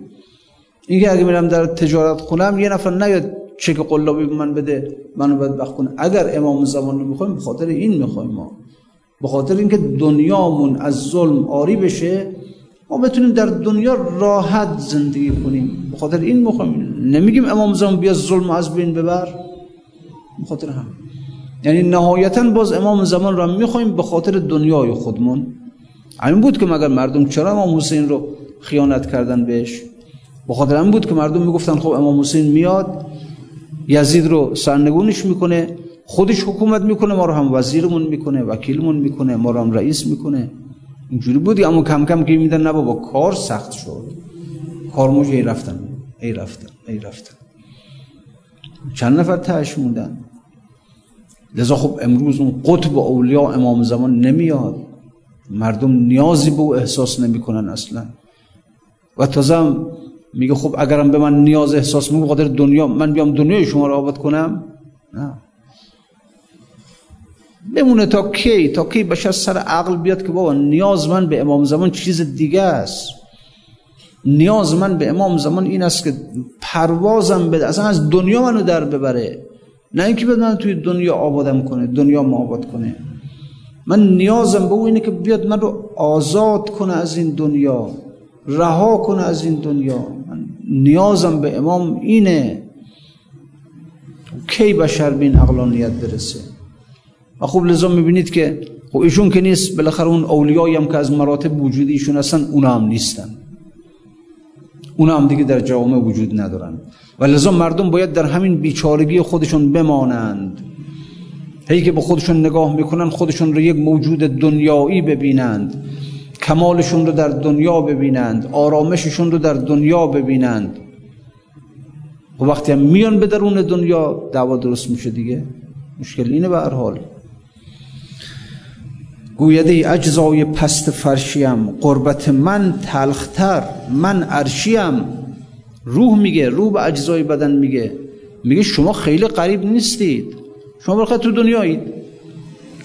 اینکه اگه میرم در تجارت خونم یه نفر نیاد چک قلابی به من بده منو بدبخت کنه اگر امام زمان رو می‌خوایم به خاطر این می‌خوایم ما. به خاطر اینکه دنیامون از ظلم آری بشه ما بتونیم در دنیا راحت زندگی کنیم. به خاطر این می‌خوایم. نمیگیم امام زمان بیا ظلم از بین ببر. به خاطر هم یعنی نهایتا باز امام زمان را می‌خوایم به خاطر دنیای خودمون. همین بود که مگر مردم چرا امام حسین رو خیانت کردن بهش؟ به خاطر این بود که مردم می‌گفتن خب امام حسین میاد یزید رو سرنگونش می‌کنه خودش حکومت می‌کنه ما رو هم وزیرمون می‌کنه وکیلمون می‌کنه ما رو هم رئیس می‌کنه. اینجوری بودی اما کم کم که میدن نه بابا کار سخت شد. کار موجه ای رفتن ای رفتن ای رفتن. چند نفر تهش موندن؟ لذا خب امروز اون قطب اولیا امام زمان نمیاد. مردم نیازی به او احساس نمی‌کنن اصلا. و تازه میگه خب اگرم به من نیاز احساس می‌کنه خاطر دنیا من بیام دنیای شما رو آباد کنم؟ نه. بمونه تا کی؟ تا کی بشر سر عقل بیاد که بابا نیاز من به امام زمان چیز دیگه است. نیاز من به امام زمان این است که پروازم بده اصلا از دنیا منو در ببره. نه اینکه بدن توی دنیا آبادم کنه دنیا ما آباد کنه. من نیازم به او اینه که بیاد من رو آزاد کنه از این دنیا. رها کنه از این دنیا. من نیازم به امام اینه کی بشر به این اقلانیت برسه. و خوب لذا می‌بینید که خب ایشون که نیست بالاخره اون اولیایی هم که از مراتب وجودی ایشون هستن اونا هم نیستن. اونا هم دیگه در جامعه وجود ندارن. و لذا مردم باید در همین بیچارگی خودشون بمانند. هی که به خودشون نگاه می‌کنن خودشون رو یک موجود دنیایی ببینند. کمالشون رو در دنیا ببینند آرامششون رو در دنیا ببینند. و وقتی هم میان به درون دنیا دعوا درست میشه دیگه؟ مشکل اینه به هر حال. گویده اجزای پست فرشیم قربت من تلختر من عرشیم. روح میگه روح به اجزای بدن میگه. میگه شما خیلی قریب نیستید. شما بلخه تو دنیایید.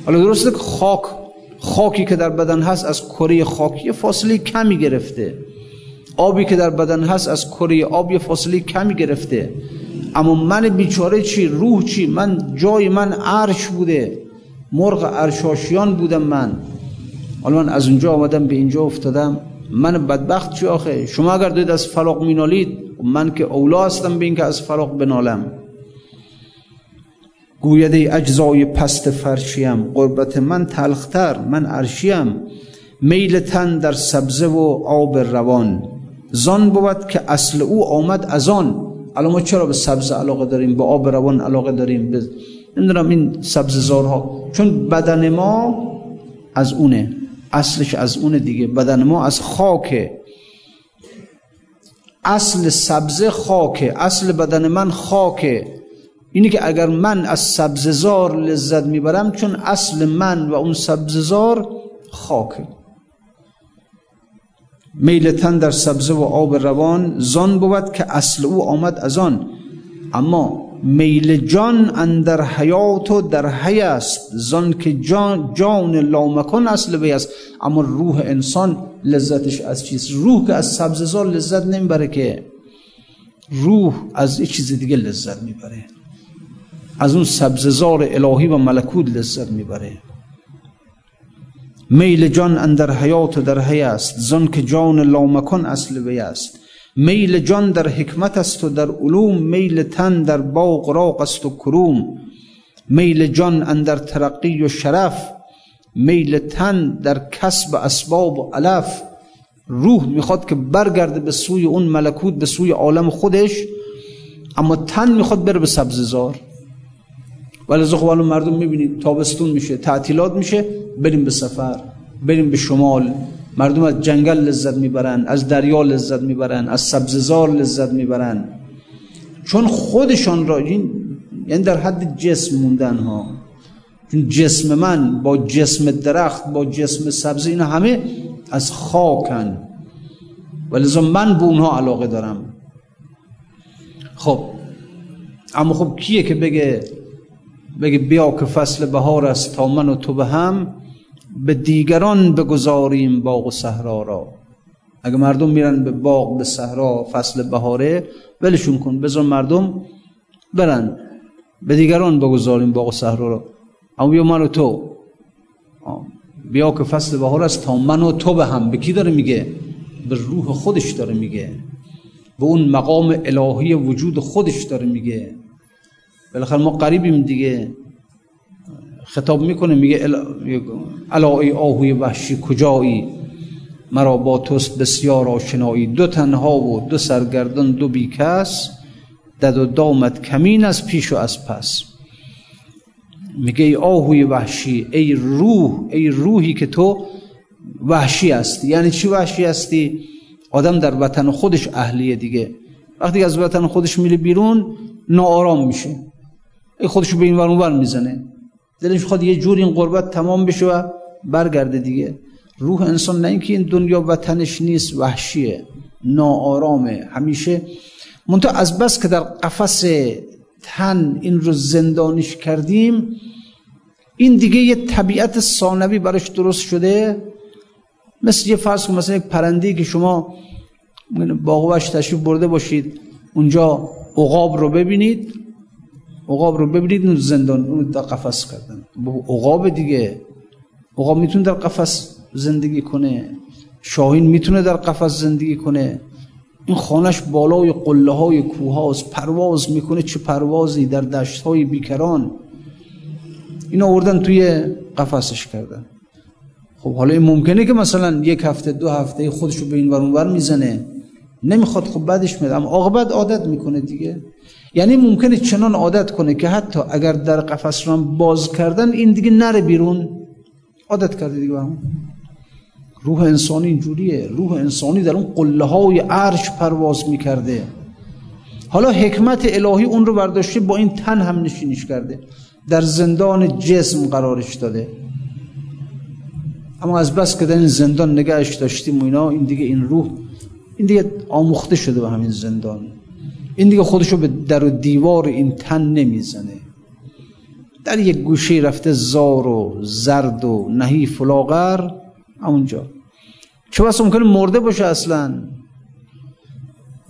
حالا درسته که خاک خاکی که در بدن هست از کره خاکی فاصله کمی گرفته. آبی که در بدن هست از کره آب یه فاصله کمی گرفته. اما من بیچاره چی؟ روح چی؟ من جای من عرش بوده. مرغ عرشاشیان بودم من. حالا من از اونجا آمدم به اینجا افتادم. من بدبخت چی آخه؟ شما اگر دارید از فراق مینالید من که اولا هستم به این که از فراق بنالم. گویده اجزای پست فرشیم قربت من تلختر من عرشیم. میل تن در سبزه و آب روان. زان بود که اصل او آمد از آن. الان ما چرا به سبز علاقه داریم به آب روان علاقه داریم؟ به نمی‌دونم این زارها چون بدن ما از اونه اصلش از اونه دیگه. بدن ما از خاکه. اصل سبزه خاکه اصل بدن من خاکه. اینی که اگر من از سبززار لذت می‌برم چون اصل من و اون سبززار خاکه. میلتن در سبزه و آب روان زان بود که اصل او آمد از آن. اما میل جان اندر حیات و در حی است زان که جان, جان لامکان اصل وی است. اما روح انسان لذتش از چیست؟ روح که از سبززار لذت نمی‌بره که. روح از یه چیز دیگه لذت می‌بره. از اون سبززار الهی و ملکوت لذت می‌بره. میل جان اندر حیات و در حی است زان که جان لامکان اصل وی است. میل جان در حکمت است و در علوم میل تن در باغ راق است و کروم. میل جان اندر ترقی و شرف میل تن در کسب اسباب و علف. روح می‌خواد که برگرده به سوی اون ملکوت به سوی عالم خودش اما تن می‌خواد بره به سبززار. ولی خب مردم می‌بینید تابستون میشه تعطیلات میشه بریم به سفر بریم به شمال. مردم از جنگل لذت می‌برن از دریا لذت می‌برن از سبززار لذت می‌برن. چون خودشان را این یعنی در حد جسم موندن ها. چون جسم من با جسم درخت با جسم سبز اینا همه از خاکن. ولی من به اونها علاقه دارم. خب اما خب کیه که بگه بگه بیا که فصل بهار است تا من و تو به هم به دیگران بگذاریم باغ و صحرا را. اگه مردم میرن به باغ به صحرا فصل بهاره ولشون کن بذار مردم برن به دیگران بگذاریم باغ و صحرا را. اما بیا من و تو. بیا که فصل بهار است تا من و تو به هم. به کی داره میگه؟ به روح خودش داره میگه. به اون مقام الهی وجود خودش داره میگه. بالاخره ما قریبیم دیگه. خطاب می‌کنه میگه ای آهوی وحشی کجایی؟ مرا با توست بسیار آشنایی. دو تنها و دو سرگردان دو بیکس. دد و دامت کمین از پیش و از پس. میگه ای آهوی وحشی ای روح ای روحی که تو وحشی هستی. یعنی چی وحشی هستی؟ آدم در وطن خودش اهلیه دیگه. وقتی از وطن خودش میره بیرون ناآرام میشه. خودشو به این ور می‌زنه. دلش خود یه جور این قربت تمام بشه و برگرده دیگه. روح انسان نه اینکه این دنیا وطنش نیست وحشیه ناآرامه. همیشه منتها از بس که در قفس تن این رو زندانش کردیم این دیگه یه طبیعت ثانوی براش درست شده. مثل یه فرض کن مثلا یک پرنده که شما باغ تشریف برده باشید اونجا عقاب رو ببینید. عقاب رو ببینید اون زندان اون در قفس کردن. عقاب دیگه. عقاب می‌تونه در قفس زندگی کنه. شاهین می‌تونه در قفس زندگی کنه. این خانش بالای قله های کوه پرواز می‌کنه چه پروازی در دشت های بیکران. این آوردن توی قفسش کردن. خب حالا این ممکنه که مثلا یک هفته دو هفته خودشو به این ور می‌زنه. نمی‌خواد خب بعدش میاد. اما عاقبت عادت می‌کنه دیگه. یعنی ممکنه چنان عادت کنه که حتی اگر در قفس رو باز کردن این دیگه نره بیرون. عادت کرده دیگه هم. روح انسانی اینجوریه. روح انسانی در اون قله های عرش پرواز می‌کرده. حالا حکمت الهی اون رو برداشته با این تن هم نشینش کرده. در زندان جسم قرارش داده. اما از بس که در این زندان نگهش داشتیم و اینا این دیگه این روح این دیگه آموخته شده به همین زندان. این دیگه خودشو به در و دیوار این تن نمی‌زنه. در یک گوشه رفته زار و زرد و نهی فلاغر اونجا. چه بس ممکنه مرده باشه اصلا.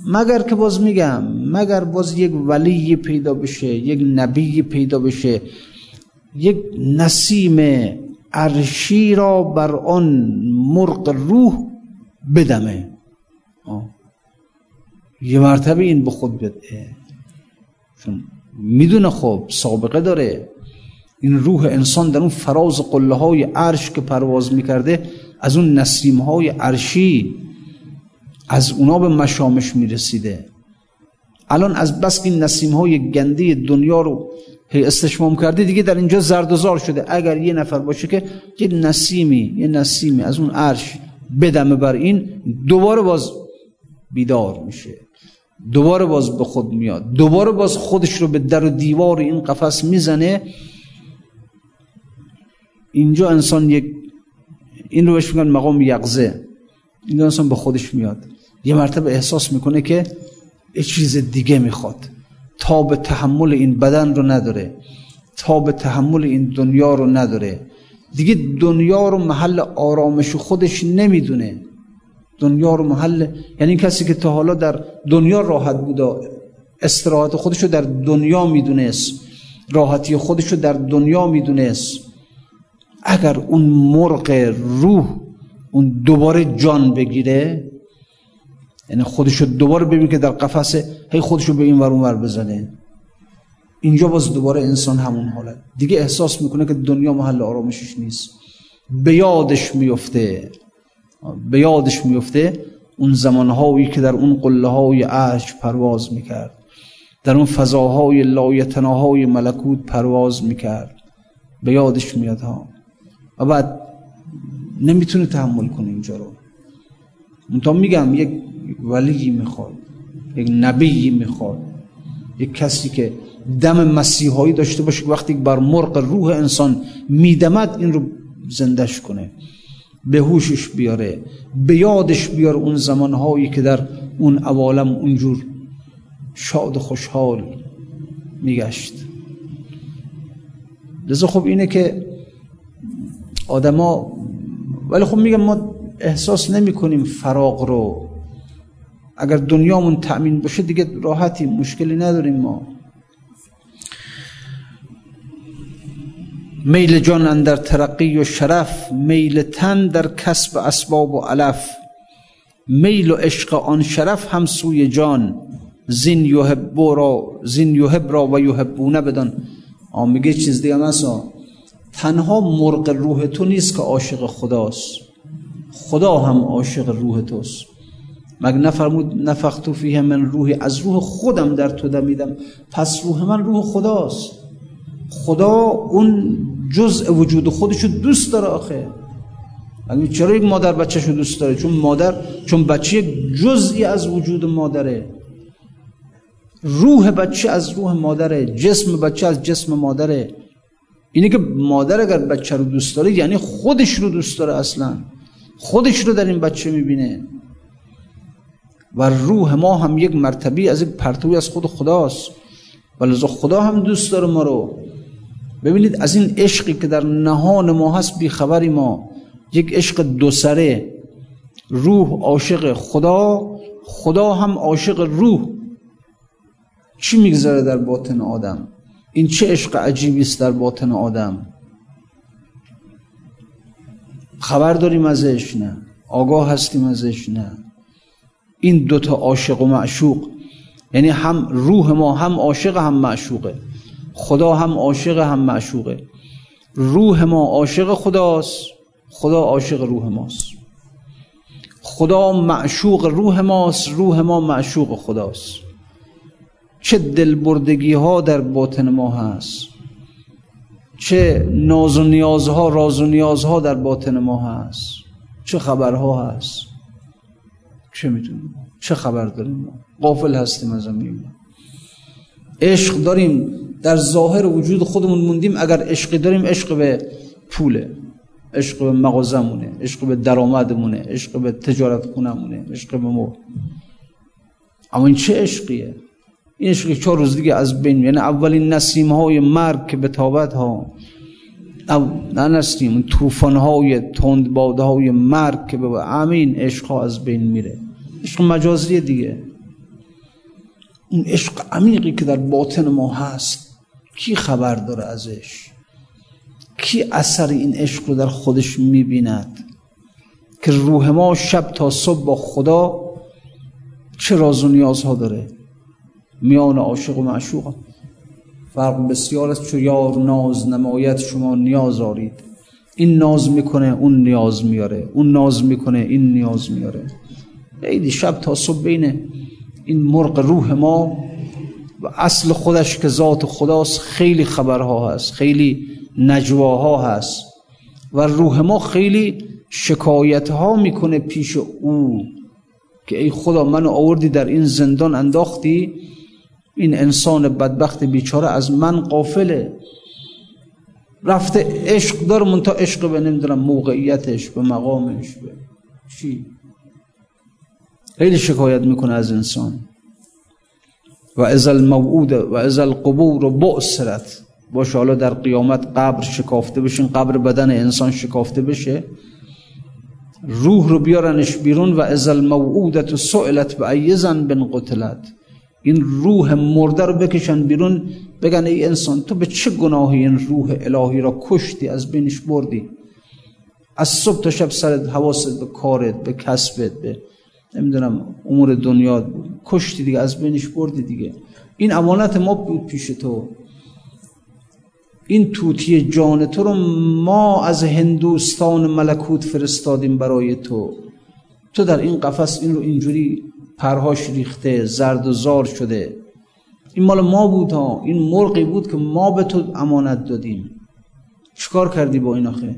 مگر که باز میگم مگر باز یک ولی پیدا بشه یک نبی پیدا بشه یک نسیم عرشی را بر آن مرغ روح بدمه. یه مرتبه این به خود بده چون می‌دونه خب سابقه داره. این روح انسان در اون فراز قله های عرش که پرواز می‌کرده از اون نسیم های عرشی از اونا به مشامش می‌رسیده. الان از بس این نسیم های گنده دنیا رو استشمام کرده دیگه در اینجا زردوزار شده. اگر یه نفر باشه که یه نسیمی یه نسیمی از اون عرش بدمه بر این دوباره باز بیدار میشه. دوباره باز به خود میاد. دوباره باز خودش رو به در و دیوار این قفس می‌زنه. اینجا انسان یک این رو بهش میگن مقام یقزه این انسان به خودش میاد. یه مرتبه احساس می‌کنه که یه چیز دیگه می‌خواد. تا به تحمل این بدن رو نداره. تا به تحمل این دنیا رو نداره. دیگه دنیا رو محل آرامش خودش نمی‌دونه. دنیا رو محل. یعنی کسی که تا حالا در دنیا راحت بوده استراحت خودش رو در دنیا می‌دونست راحتی خودش رو در دنیا می‌دونست اگر اون مرغ روح اون دوباره جان بگیره یعنی خودش رو دوباره ببین که در قفسه هی خودش رو به این ور ور بزنه. اینجا باز دوباره انسان همون حالت دیگه احساس می‌کنه که دنیا محل آرامشش نیست. به یادش میفته به یادش میفته اون زمانهایی که در اون قله های عرش پرواز می‌کرد. در اون فضاهای لایتناهای ملکوت پرواز می‌کرد. به یادش میاد ها. و بعد نمی‌تونه تحمل کنه اینجا رو. منتها میگم یک ولی می‌خواد یک نبی می‌خواد یک کسی که دم مسیحایی داشته باشه وقتی بر مرغ روح انسان میدمد این رو زندش کنه. به هوشش بیاره به یادش بیاره اون زمانهایی که در اون عوالم اونجور شاد خوشحال میگشت. لذا خب اینه که آدما ولی خب میگم ما احساس نمی کنیم فراغ رو. اگر دنیامون تأمین باشه دیگه راحتی مشکلی نداریم ما. میل جان اندر ترقی و شرف میل تن در کسب اسباب و علف. میل و عشق آن شرف هم سوی جان. زین یحب را زین یحب را و یحبونه بدان میگه چیز دیگه مثلا تنها مرغ روح تو نیست که عاشق خداست. خدا هم عاشق روح توست. مگه نفرمود نفختو فیه من روحی از روح خودم در تو دمیدم. پس روح من روح خداست. خدا اون جزء وجود خودشو دوست داره آخه. چرا یک مادر بچهشو دوست داره؟ چون مادر چون بچه جزئی از وجود مادره. روح بچه از روح مادره. جسم بچه از جسم مادره. اینه که مادر اگر بچه رو دوست داره یعنی خودش رو دوست داره اصلا. خودش رو در این بچه می‌بینه. و روح ما هم یک مرتبی از یک پرتوی از خود خداست. و خدا هم دوست داره ما رو. ببینید از این عشقی که در نهان ما هست بیخبری ما یک عشق دو سره روح عاشق خدا خدا هم عاشق روح. چی میگذره در باطن آدم؟ این چه عشق عجیبی است در باطن آدم؟ خبر داریم ازش؟ نه. آگاه هستیم ازش؟ نه. این دوتا عاشق و معشوق یعنی هم روح ما هم عاشق هم معشوقه. خدا هم عاشق هم معشوقه. روح ما عاشق خداست خدا عاشق روح ماست. خدا معشوق روح ماست روح ما معشوق خداست. چه دلبردگی ها در باطن ما هست. چه ناز و نیازها راز و نیازها در باطن ما هست. چه خبرها هست. چه می‌تونیم چه خبر داریم ما؟ قافل هستیم از امیم عشق داریم در ظاهر وجود خودمون موندیم اگر عشقی داریم عشق به پوله عشق به مغازمونه عشق به درآمدمونه عشق به تجارت خونمونه عشق به ما اما این چه عشقیه؟ این عشقی چهار روز دیگه از بین یعنی اولین نسیم های مرگ که به تابت ها نه نسیم طوفان های تند باده های مرگ که به امین عشق ها از بین میره. عشق مجازی دیگه. اون عشق عمیقی که در باطن ما هست. کی خبر داره ازش؟ کی اثر این عشق رو در خودش می‌بیند؟ که روح ما شب تا صبح با خدا چه راز و نیازها داره؟ میان عاشق و معشوق. فرق بسیار است چو یار ناز نمایت شما نیاز آرید. این ناز می‌کنه اون نیاز میاره. اون ناز می‌کنه این نیاز میاره. خیلی شب تا صبح بینه این مرغ روح ما و اصل خودش که ذات خداست خیلی خبرها هست خیلی نجواها هست. و روح ما خیلی شکایت ها می‌کنه پیش او که ای خدا منو آوردی در این زندان انداختی؟ این انسان بدبخت بیچاره از من قافله. رفته عشق دار من تا عشق به نمی‌دونم موقعیتش به مقامش به چی؟ خیلی شکایت می‌کنه از انسان. و و از الموعود و از القبور بعثرت باشه حالا در قیامت قبر شکافته بشین قبر بدن انسان شکافته بشه. روح رو بیارنش بیرون و از الموعودت سئلت به ایزن بن قتلت. این روح مرده رو بکشن بیرون بگن ای انسان تو به چه گناهی این روح الهی را کشتی از بینش بردی؟ از صبح تا شب سرت حواست به کارت به کسبت به نمی‌دونم امور دنیا کشتی دیگه از بینش بردی دیگه. این امانت ما بود پیش تو. این توتی جان تو رو ما از هندوستان ملکوت فرستادیم برای تو. تو در این قفس این رو اینجوری پرهاش ریخته زرد و زار شده. این مال ما بود ها. این مرغی بود که ما به تو امانت دادیم. چیکار کردی با این آخه؟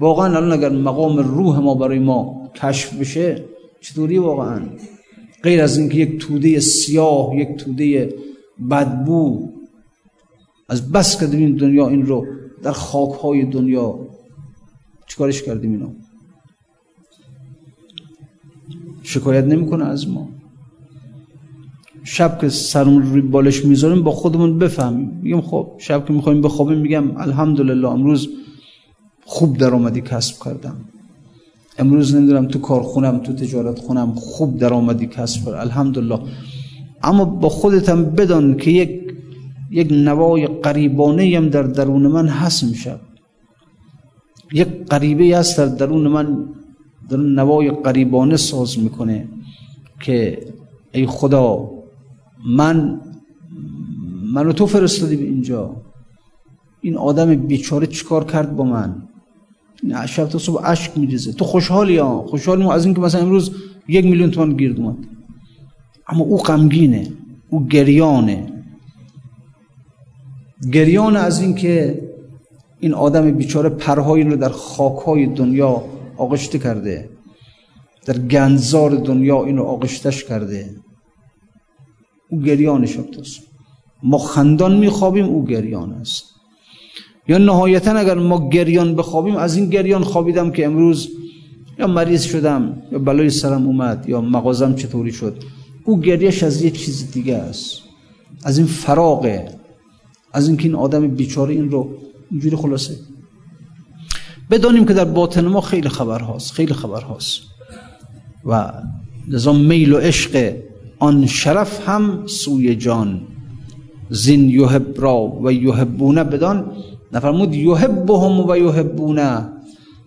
واقعا الان اگر مقام روح ما برای ما کشف بشه چطوری واقعا؟ غیر از اینکه یک توده سیاه یک توده بدبو از بس که این دنیا این رو در خاک های دنیا چیکارش کردیم اینو؟ شکایت نمی‌کنه از ما. شب که سرمون روی بالش می‌ذاریم با خودمون بفهمیم. میگم خب شب که می‌خوایم بخوابیم میگم الحمدلله امروز خوب درآمدی کسب کردم. امروز نمی‌دونم تو کارخونم تو تجارت خونم خوب درآمدی کسب کردم الحمدلله. اما با خودتم بدان که یک یک نوای قریبانه در درون من هست میشه یک قریبه هست در درون من در نوای قریبانه ساز می‌کنه که ای خدا من منو تو فرستادی به اینجا. این آدم بیچاره چیکار کرد با من؟ شب تا صبح اشک میریزه. تو خوشحالی ها؟ خوشحالی از اینکه مثلا امروز یک میلیون تومان گیرد اومد. اما او غمگینه. او گریانه. گریان از اینکه این آدم بیچاره پرهای رو در خاکهای دنیا آغشته کرده. در گنزار دنیا اینو آغشتش کرده. او گریان شبتاست ما خندان میخوابیم او گریان است. یا نهایتا اگر ما گریان بخوابیم از این گریان خوابیدم که امروز یا مریض شدم یا بلای سرم اومد یا مغازم چطوری شد. او گریش از یه چیز دیگه است. از این فراغه. از اینکه این آدم بیچاره این رو اینجوری خلاصه. بدانیم که در باطن ما خیلی خبر هاست خیلی خبر هاست. و لذا میل و عشق آن شرف هم سوی جان. زین یحب را و یحبونه بدان. نفرمود یحبهم و یحبونه.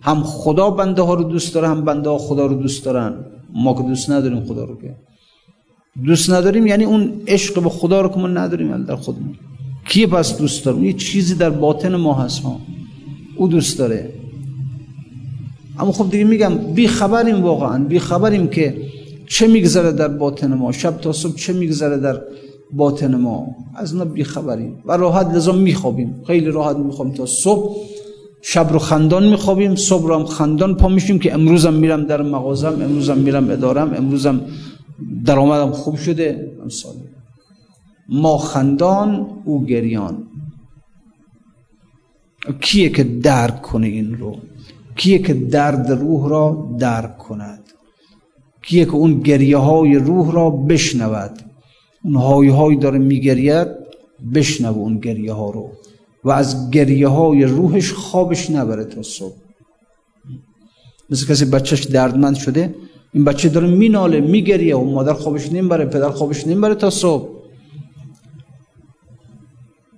هم خدا بنده ها رو دوست داره هم بنده ها خدا رو دوست دارن. ما که دوست نداریم خدا رو که. دوست نداریم یعنی اون عشق به خدا رو که ما نداریم در خودمون. کی پس دوست داره یه چیزی در باطن ما هست ها. او دوست داره. اما خب دیگه میگم بی خبریم واقعا. بی خبریم که چه میگذره در باطن ما. شب تا صبح چه میگذره در باطن ما. از اینا بی خبریم. و راحت لذا میخوابیم. خیلی راحت میخوابیم تا صبح. شب رو خندان میخوابیم. صبح رو هم خندان پا میشیم که امروزم میرم در مغازم امروزم میرم ادارم امروزم درآمدم خوب شده. امثال ما خندان او گریان. کیه که درک کنه این رو؟ کیه که درد روح را درک کند؟ کیه که اون گریه های روح را بشنود؟ اون های های داره میگرید بشنو اون گریه ها رو. و از گریه های روحش خوابش نبره تا صبح. مثل کسی بچهش دردمند شده این بچه داره میناله میگریه. و مادر خوابش نمی‌بره پدر خوابش نمی‌بره تا صبح.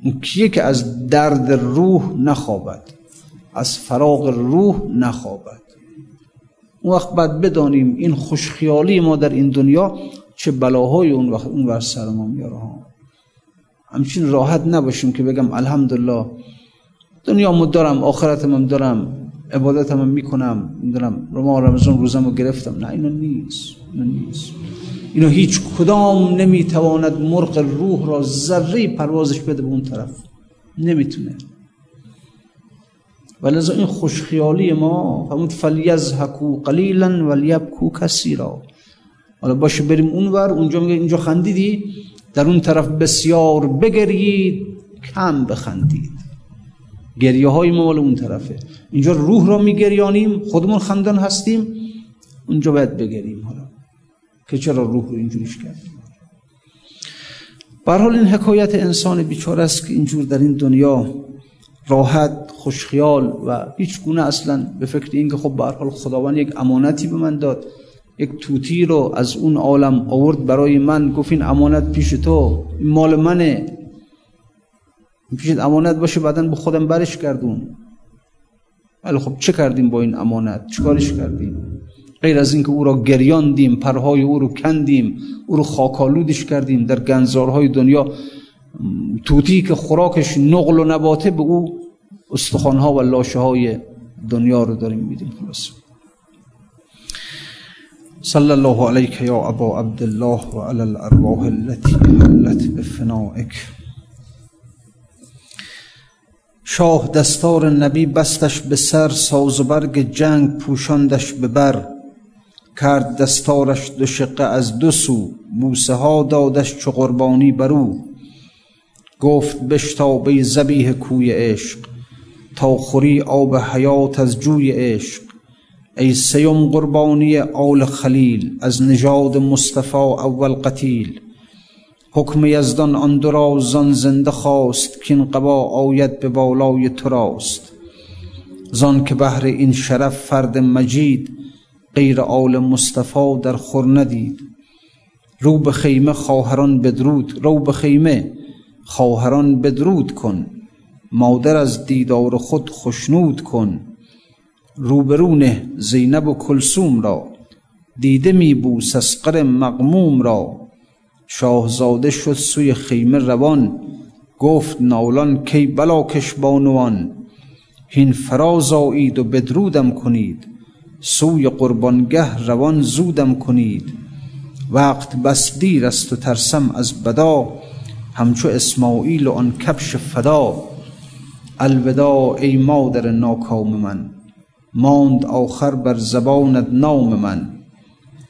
اون کیه که از درد روح نخوابد؟ از فراغ روح نخوابد. اون وقت بعد بدانیم این خوشخیالی ما در این دنیا چه بلاهای اون وقت اون ور سر ما میاره همچین راحت نباشیم که بگم الحمدلله. دنیا دارم آخرتم هم دارم عبادتم هم می‌کنم می‌دونم. ما رمضان روزم رو گرفتم. نه اینو نیست اینو نیست. اینو هیچ کدام نمی‌تواند مرغ روح را ذره پروازش بده به اون طرف. نمی‌تونه. ولذا این خوشخیالی ما همون فلیزهکو قلیلا ولیبکو کثیرا. حالا باشه بریم اونور اونجا میگه اینجا خندیدی؟ در اون طرف بسیار بگرید کم بخندید. گریه های ما اون طرفه. اینجا روح را میگریانیم خودمون خندان هستیم اونجا باید بگریم حالا. که چرا روح رو اینجوریش کردیم حال این حکایت انسان بیچاره است که اینجور در این دنیا راحت خوشخیال و هیچ گونه اصلا به فکر این که خب به حال خداوند یک امانتی به من داد. یک توتی رو از اون عالم آورد برای من. گفت این امانت پیش تو این مال منه. پیش امانت باشه بعدا به خودم برش کردون. ولی خب چه کردیم با این امانت؟ چیکارش کردیم؟ غیر از اینکه او را گریاندیم پرهای او رو کندیم او رو خاکالودش کردیم. در گنزارهای دنیا توتی که خوراکش نقل و نباته به او استخوانها و لاشه های دنیا رو داریم میدیم. خلاص صلی الله علیک یا ابا عبدالله و علی الارواح التي حلت بفنائک شاه دستار نبی بستش به سر ساز و برگ جنگ پوشاندش به بر. کرد دستارش دو شقه از دو سو بوسه ها دادش چو قربانی برو گفت بشتابه زبیه کوی عشق تا خوری آب حیات از جوی عشق. ای سیم قربانی آل خلیل از نژاد مصطفی اول قتیل. حکم یزدان آن دو زان زنده خواست کین قبا آید به بالای تو راست. زان که بهر این شرف فرد مجید غیر آل مصطفی در خور ندید. رو به خیمه خواهران بدرود رو به خیمه خواهران بدرود کن. مادر از دیدار خود خشنود کن. روبرونه زینب و کلسوم را. دیده می بوس از مقموم را. شاهزاده شد سوی خیمه روان. گفت نالان کی بلاکش بانوان. هین فراز آیید و بدرودم کنید. سوی قربانگه روان زودم کنید. وقت بس دیر است و ترسم از بدا. همچو اسماعیل و آن کبش فدا. الوداع ای مادر ناکام من. ماند آخر بر زبانت نام من.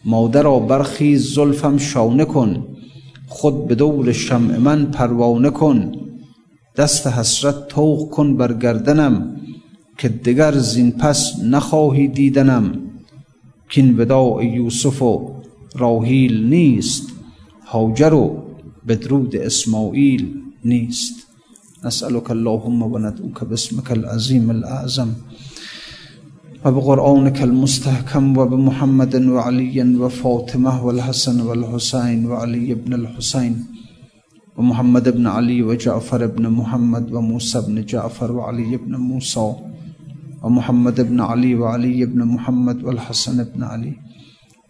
مادرا برخیز زلفم شانه کن. خود به دور شمع من پروانه کن. دست حسرت توق کن بر گردنم که دگر زین پس نخواهی دیدنم. کین وداع یوسف و راهیل نیست هاجر و بدرود اسماعیل نیست. نسألك اللهم و ندعوك باسمك العظیم الاعظم وبقرآنك المستحكم وبمحمد وعلي وفاطمة والحسن والحسين وعلي بن الحسين ومحمد بن علي وجعفر بن محمد وموسى بن جعفر وعلي بن موسى ومحمد بن علي وعلي بن محمد والحسن بن علي.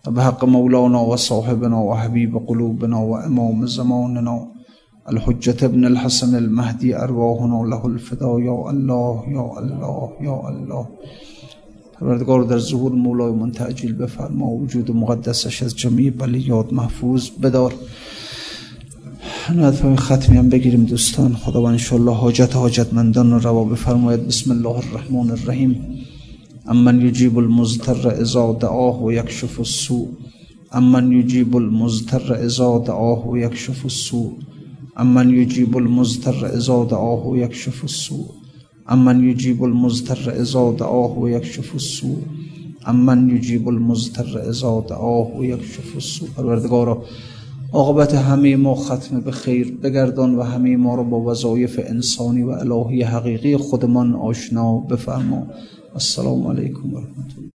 وبحق مولانا وصاحبنا وحبيب قلوبنا وإمام زماننا الحجة بن الحسن المهدي أرواحنا له الفداء يا الله يا الله يا الله, يا الله. پروردگار در ظهور مولای من تعجیل بفرما وجود مقدسش از جمعی بلیات محفوظ بدار. نهایت ختمی هم بگیریم دوستان. خداوند انشاءالله حاجت حاجت مندان رو روا بفرماید. بسم الله الرحمن الرحیم. امن یجیب المزتر اذا دعاه و یکشف السوء. امن یجیب المزتر اذا دعاه و یکشف السوء. امن یجیب المزتر اذا دعاه و یکشف السوء. امن یجیب المزتر اذا دعاه و یکشف السوء. امن یجیب المزتر اذا دعاه و یکشف السوء. پروردگارا عاقبت همه ما ختم به خیر بگردان و همه ما را با وظایف انسانی و الهی حقیقی خودمان آشنا بفرما. السلام علیکم و رحمت الله.